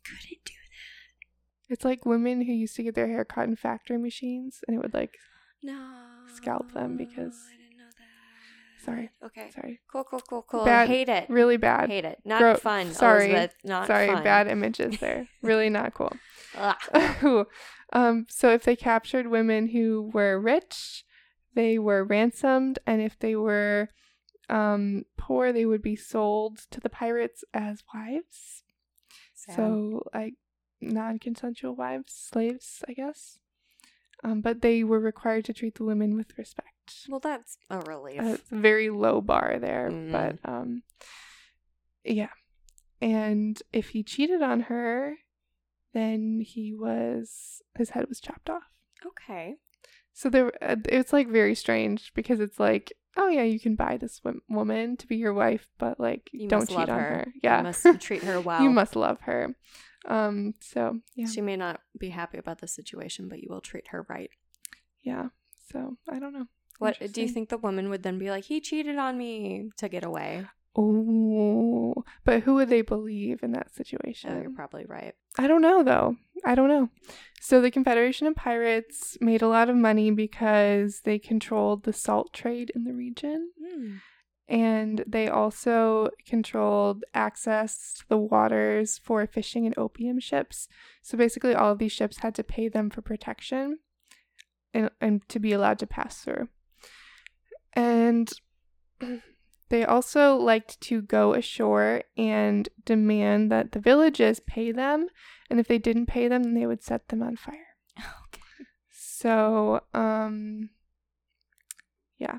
Could it do that. It's like women who used to get their hair cut in factory machines and it would like No. Scalp them because- I didn't know that. Sorry. Okay. sorry. Cool, cool, cool, cool. Bad- Hate it. Really bad. Hate it. Not Gro- fun. sorry. Elizabeth. Not sorry, fun. bad images there. really not cool. Um, so if they captured women who were rich, they were ransomed, and if they were um, poor, they would be sold to the pirates as wives. Sad. So like non-consensual wives, slaves, I guess. Um, but they were required to treat the women with respect. well, that's a relief. A very low bar there, Mm. but um, yeah. And if he cheated on her, then he was his head was chopped off. Okay. So there, uh, it's like very strange because it's like, oh yeah, you can buy this woman to be your wife, but like You don't must cheat love on her. her. You Yeah, must treat her well. you must love her. Um. So yeah, She may not be happy about the situation, but you will treat her right. yeah. So I don't know. What do you think the woman would then be like? He cheated on me to get away. Oh, but who would they believe in that situation? Oh, you're probably right. I don't know though. I don't know. So the Confederation of Pirates made a lot of money because they controlled the salt trade in the region. Hmm. and they also controlled access to the waters for fishing and opium ships. So basically, all of these ships had to pay them for protection and, and to be allowed to pass through. And they also liked to go ashore and demand that the villages pay them, and if they didn't pay them, then they would set them on fire. Okay. So, um, yeah.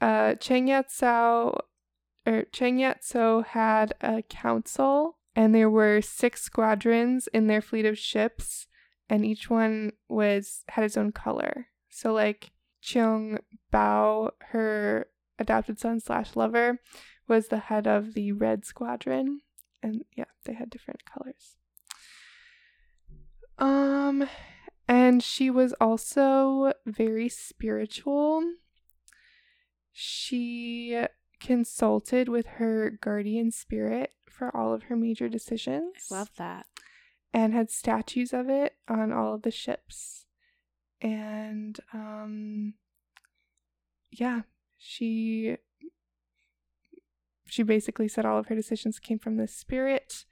Uh, Chiang Yat-sao, or Chiang Yat-so had a council, and there were six squadrons in their fleet of ships, and each one was had its own color. So, like Cheong Bao, her adopted son slash lover, was the head of the red squadron, and yeah, they had different colors. Um, and she was also very spiritual. She consulted with her guardian spirit for all of her major decisions I love that. and had statues of it on all of the ships. And um yeah, she she basically said all of her decisions came from the spirit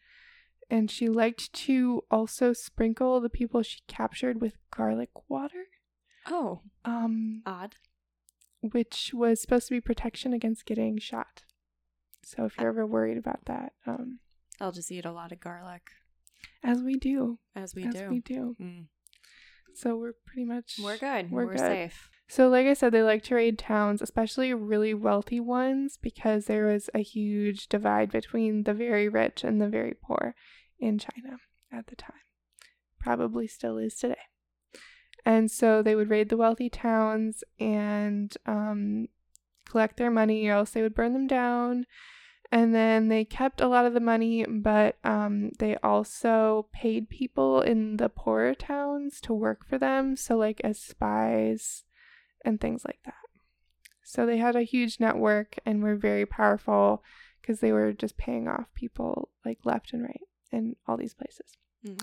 and she liked to also sprinkle the people she captured with garlic water Oh, um odd. which was supposed to be protection against getting shot. So if you're ever worried about that, um I'll just eat a lot of garlic, as we do, as we do. as do. we do. Mm. So we're pretty much We're good. We're We're, good. safe. So, like I said, they like to raid towns, especially really wealthy ones, because there was a huge divide between the very rich and the very poor in China at the time. Probably still is today. And so they would raid the wealthy towns and um, collect their money, or else they would burn them down. And then they kept a lot of the money, but um, they also paid people in the poorer towns to work for them. So, like as spies and things like that. So they had a huge network and were very powerful because they were just paying off people like left and right in all these places. Mm.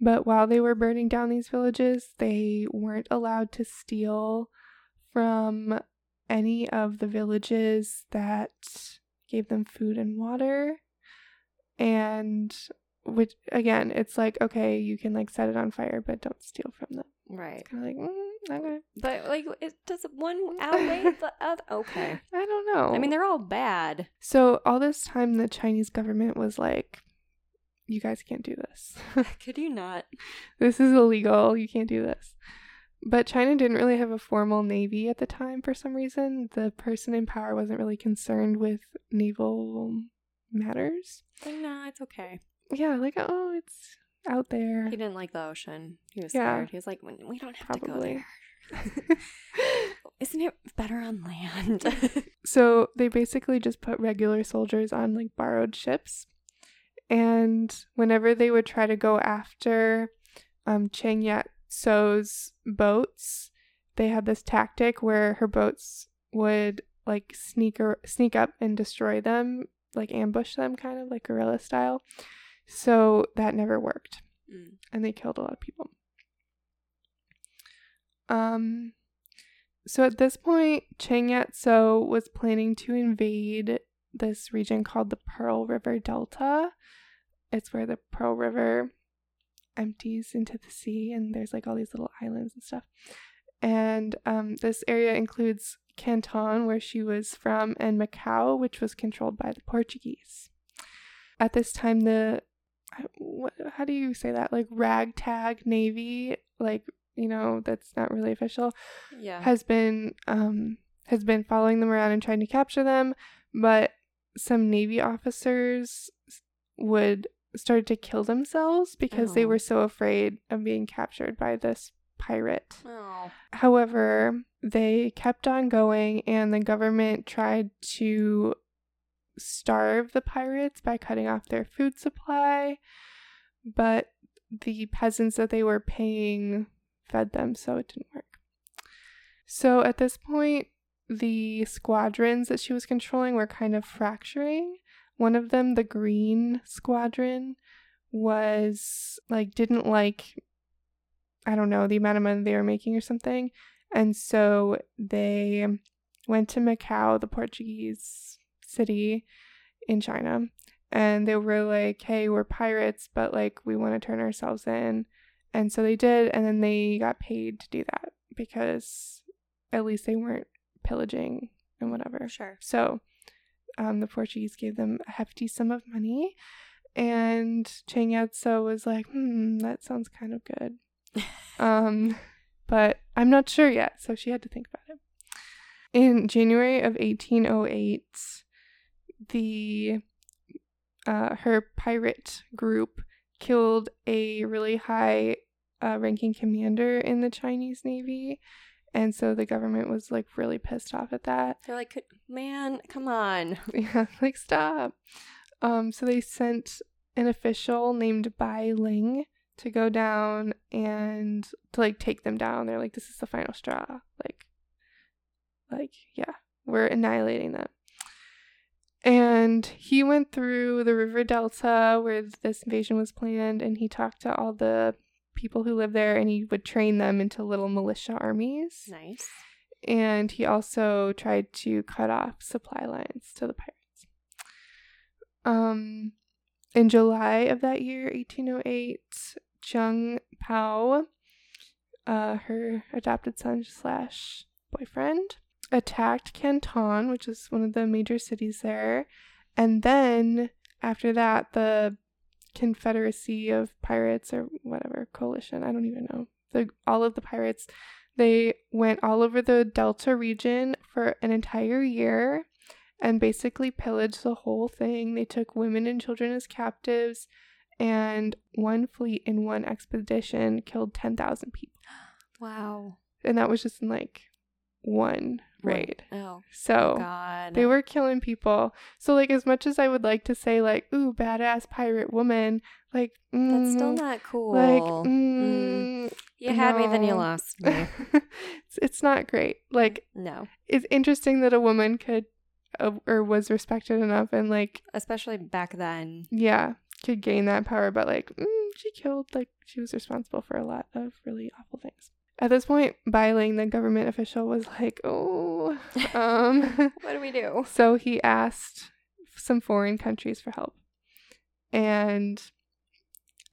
But while they were burning down these villages, they weren't allowed to steal from any of the villages that gave them food and water. And which again, it's like okay, you can like set it on fire, but don't steal from them. Right. Kind of like mm, okay. But like, it does one outweigh the other? Okay. I don't know. I mean, they're all bad. so all this time the Chinese government was like, "You guys can't do this. Could you not? this is illegal. You can't do this." But China didn't really have a formal navy at the time for some reason. The person in power wasn't really concerned with naval matters. Like, nah, it's okay. Yeah, like oh, it's out there. He didn't like the ocean. He was Yeah. scared. He was like, "We- we don't have Probably. to go there. Isn't it better on land? So they basically just put regular soldiers on like borrowed ships. And whenever they would try to go after um, Chang Yat So's boats, they had this tactic where her boats would like sneak or sneak up and destroy them, like ambush them, kind of like guerrilla style. So that never worked Mm. and they killed a lot of people. Um, so at this point, Chang Yat So was planning to invade this region called the Pearl River Delta. It's where the Pearl River empties into the sea, and there's like all these little islands and stuff. And um, this area includes Canton, where she was from, and Macau, which was controlled by the Portuguese. At this time, the what, how do you say that? Like ragtag navy, like you know, that's not really official, Yeah. has been um has been following them around and trying to capture them, but some navy officers would started to kill themselves because they Oh. were so afraid of being captured by this pirate. Oh. However, they kept on going, and the government tried to starve the pirates by cutting off their food supply, but the peasants that they were paying fed them, so it didn't work. So at this point, the squadrons that she was controlling were kind of fracturing. One of them, the Green Squadron, was like, didn't like, I don't know, the amount of money they were making or something. And so they went to Macau, the Portuguese city in China, and they were like, hey, we're pirates, but like, we want to turn ourselves in. And so they did, and then they got paid to do that because at least they weren't pillaging and whatever. Sure. So um, the Portuguese gave them a hefty sum of money, and Chang Yat-so was like, hmm, that sounds kind of good. um, but I'm not sure yet, so she had to think about it. In January of 1808, the uh, her pirate group killed a really high uh, ranking commander in the Chinese Navy. And so the government was like really pissed off at that. They're like, man, come on. Yeah, like stop. Um, so they sent an official named Bai Ling to go down and to like take them down. They're like, this is the final straw. Like, like yeah, we're annihilating them. And he went through the river delta where this invasion was planned, and he talked to all the people who live there, and he would train them into little militia armies. Nice. And he also tried to cut off supply lines to the pirates. Um, in July of that year, 1808, Chung Pao, uh, her adopted son slash boyfriend, attacked Canton, which is one of the major cities there. And then after that, the Confederacy of Pirates or whatever coalition, I don't even know. The all of the pirates, they went all over the Delta region for an entire year and basically pillaged the whole thing. They took women and children as captives and one fleet in one expedition killed 10,000 people. Wow. And that was just in like one raid. Oh, So God. they were killing people. So like as much as I would like to say like ooh badass pirate woman, like That's still mm, not cool. like Mm. mm, You had me, then you lost me. it's, it's not great. Like no. it's interesting that a woman could uh, or was respected enough and like Especially back then. yeah could gain that power, but like mm, she killed like she was responsible for a lot of really awful things. At this point, Bai Ling, the government official, was like, "Oh, um." What do we do? So he asked some foreign countries for help. And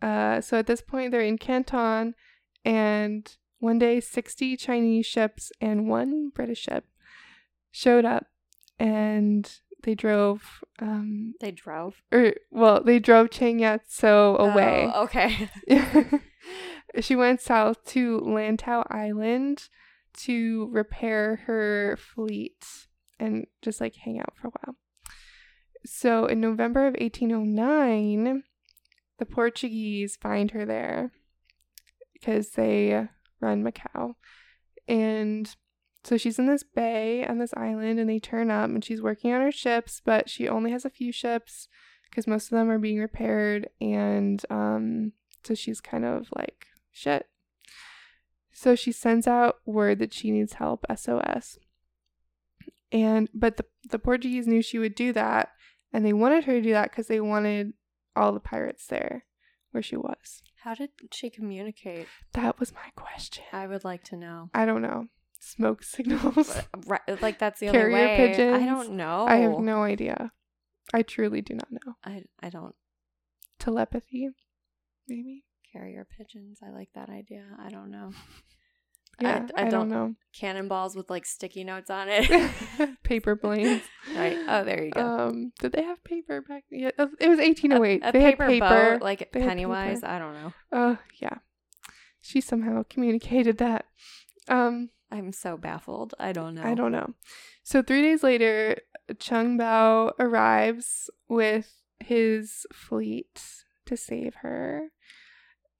uh, so at this point, they're in Canton, and one day, 60 Chinese ships and one British ship showed up, and they drove, um, They drove or well, they drove Chang Yat so away. Oh, okay. she went south to Lantau Island to repair her fleet and just like hang out for a while. So in November of 1809, the Portuguese find her there because they run Macau. And so she's in this bay on this island and they turn up and she's working on her ships, but she only has a few ships because most of them are being repaired and um so she's kind of like shit. So she sends out word that she needs help, SOS. And but the the Portuguese knew she would do that and they wanted her to do that cuz they wanted all the pirates there where she was. How did she communicate? That was my question. I would like to know. I don't know. Smoke signals. Right, like that's the Carrier only way. pigeons? I don't know. I have no idea. I truly do not know. I I don't Telepathy, maybe. Carrier pigeons. I like that idea. I don't know. Yeah, I, I don't, don't- Cannonballs with like sticky notes on it. paper planes. right. Oh, there you go. Um, did they have paper back? Yeah, it was 1808. a they paper, had paper. boat, like They Pennywise. paper. I don't know. Uh, yeah. She somehow communicated that. Um, I'm so baffled. I don't know. I don't know. So three days later, Chung Bao arrives with his fleet to save her.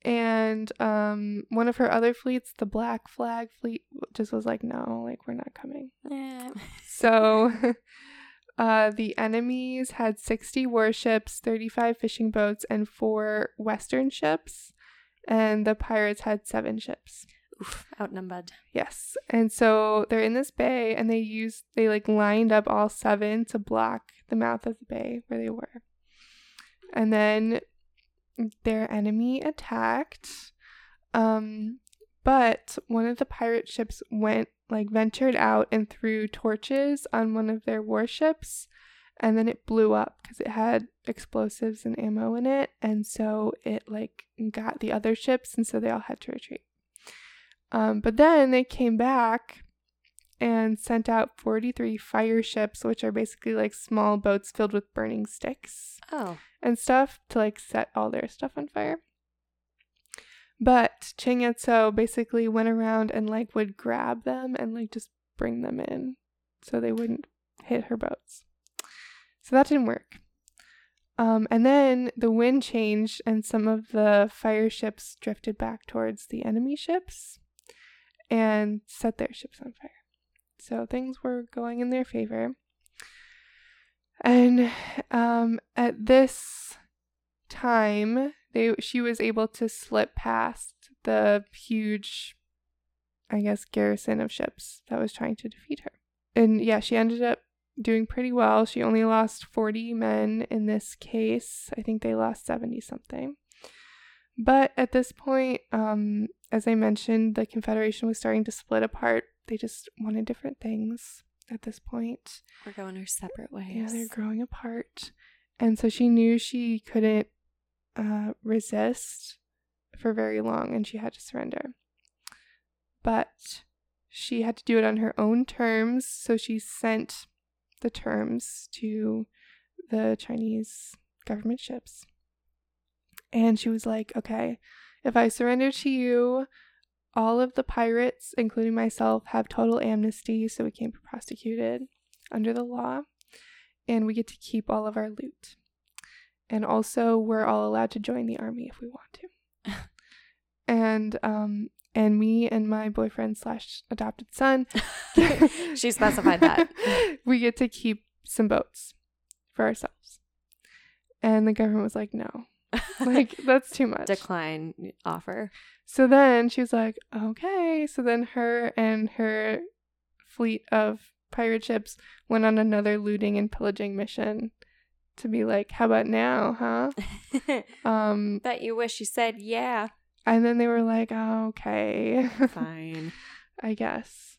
And um, one of her other fleets, the Black Flag Fleet, just was like, no, like, we're not coming. Eh. So uh, the enemies had 60 warships, 35 fishing boats, and four Western ships. And the pirates had seven ships. Oof, outnumbered. Yes. And so they're in this bay and they used, they like lined up all seven to block the mouth of the bay where they were. And then their enemy attacked. Um, but one of the pirate ships went, like, ventured out and threw torches on one of their warships. And then it blew up because it had explosives and ammo in it. And so it, like, got the other ships. And so they all had to retreat. Um, but then they came back and sent out 43 fire ships, which are basically like small boats filled with burning sticks Oh. and stuff to like set all their stuff on fire. But Chang Yatso basically went around and like would grab them and like just bring them in so they wouldn't hit her boats. So that didn't work. Um, and then the wind changed and some of the fire ships drifted back towards the enemy ships and set their ships on fire. So things were going in their favor. And um, at this time, they she was able to slip past the huge, I guess, garrison of ships that was trying to defeat her. And yeah, she ended up doing pretty well. She only lost 40 men in this case. I think they lost 70 something. But at this point, um, as I mentioned, the Confederation was starting to split apart. They just wanted different things at this point. We're going our separate ways. Yeah, they're growing apart. And so she knew she couldn't uh, resist for very long and she had to surrender. But she had to do it on her own terms. So she sent the terms to the Chinese government ships. And she was like, okay, if I surrender to you, all of the pirates, including myself, have total amnesty, so we can't be prosecuted under the law, and we get to keep all of our loot. And also, we're all allowed to join the army if we want to. and um, and me and my boyfriend slash adopted son, She specified that. we get to keep some boats for ourselves. And the government was like, no, like that's too much. Decline offer. So then she was like, okay. So then her and her fleet of pirate ships went on another looting and pillaging mission to be like, how about now, huh? Um, Bet you wish you said yeah. and then they were like, oh, okay, Fine. I guess.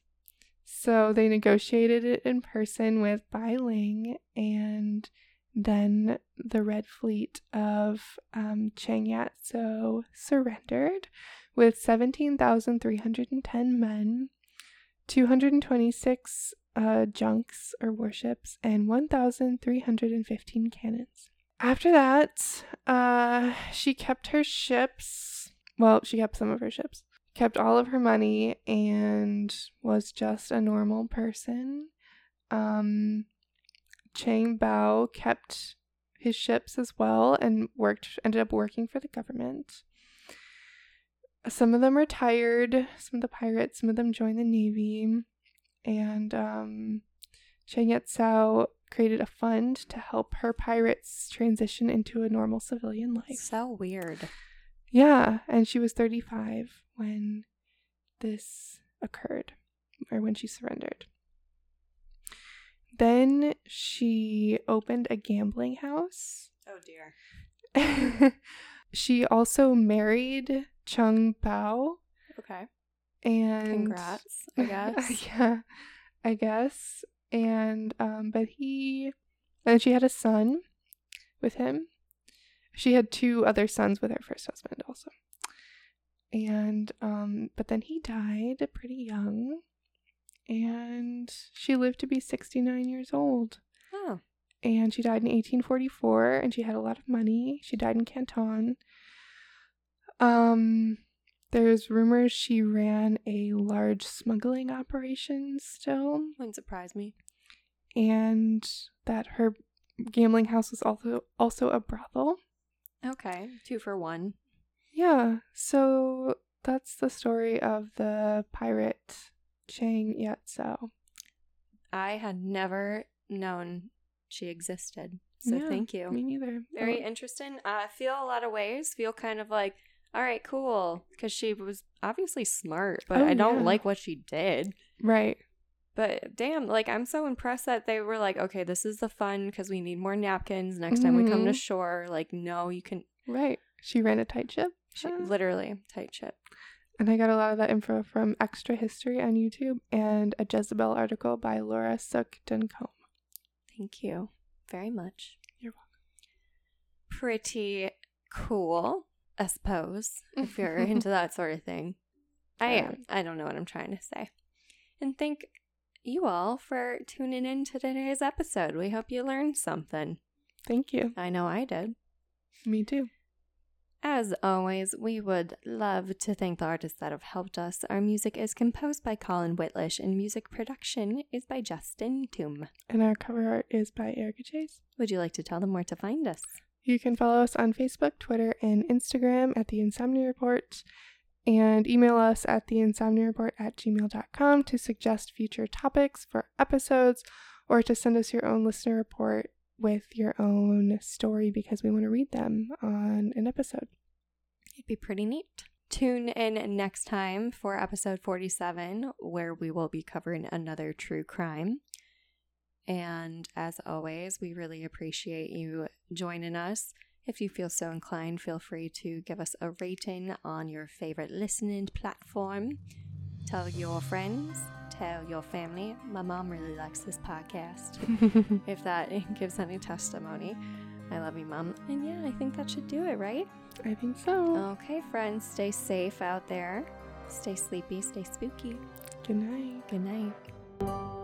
So they negotiated it in person with Bai Ling, and then the Red Fleet of um, Yat-so surrendered with 17,310 men, 226 uh, junks or warships, and 1,315 cannons. After that, uh, she kept her ships. Well, she kept some of her ships, kept all of her money, and was just a normal person. Um, Chang Bao kept his ships as well and worked ended up working for the government. Some of them retired, some of the pirates, some of them joined the navy, and um, Chang Yat-sao created a fund to help her pirates transition into a normal civilian life. So weird. Yeah, and she was 35 when this occurred, or when she surrendered. Then she opened a gambling house. Oh dear. she also married Chung Bao Okay. and Congrats, I guess. yeah, I guess. And um but he and she had a son with him. She had two other sons with her first husband also. And um but then he died pretty young and she lived to be 69 years old Oh. and she died in 1844 and she had a lot of money she died in canton um there's rumors she ran a large smuggling operation still Wouldn't surprise me. and that her gambling house was also also a brothel Okay. Two for one. Yeah. So that's the story of the pirate Chang Yat So. I had never known she existed. So Yeah, thank you. Me neither. Very Oh, interesting. I feel a lot of ways. Feel kind of like, all right, cool, because she was obviously smart, but Oh, I don't yeah. like what she did. right. But damn, like I'm so impressed that they were like, okay, this is the fun because we need more napkins next time we come to Mhm. shore. Like, no, you can Right. She ran a tight ship. she, Uh, literally tight ship. And I got a lot of that info from Extra History on YouTube and a Jezebel article by Laura Sukton Combe. Thank you very much. You're welcome. Pretty cool, I suppose, if you're into that sort of thing. I am. I don't know what I'm trying to say. And thank you all for tuning in to today's episode. We hope you learned something. Thank you. I know I did. Me too. As always, we would love to thank the artists that have helped us. Our music is composed by Colin Whitlish, and music production is by Justin Toom. And our cover art is by Erica Chase. Would you like to tell them where to find us? You can follow us on Facebook, Twitter, and Instagram at The Insomnia Report and email us at theinsomniareport at gmail.com to suggest future topics for episodes or to send us your own listener report with your own story because we want to read them on an episode. It'd be pretty neat. Tune in next time for episode 47, where we will be covering another true crime. And as always, we really appreciate you joining us. If you feel so inclined, feel free to give us a rating on your favorite listening platform. Tell your friends, tell your family. My mom really likes this podcast. if that gives any testimony, I love you, mom. And yeah, I think that should do it, right? I think so. Okay, friends, stay safe out there. Stay sleepy, stay spooky. Good night. Good night.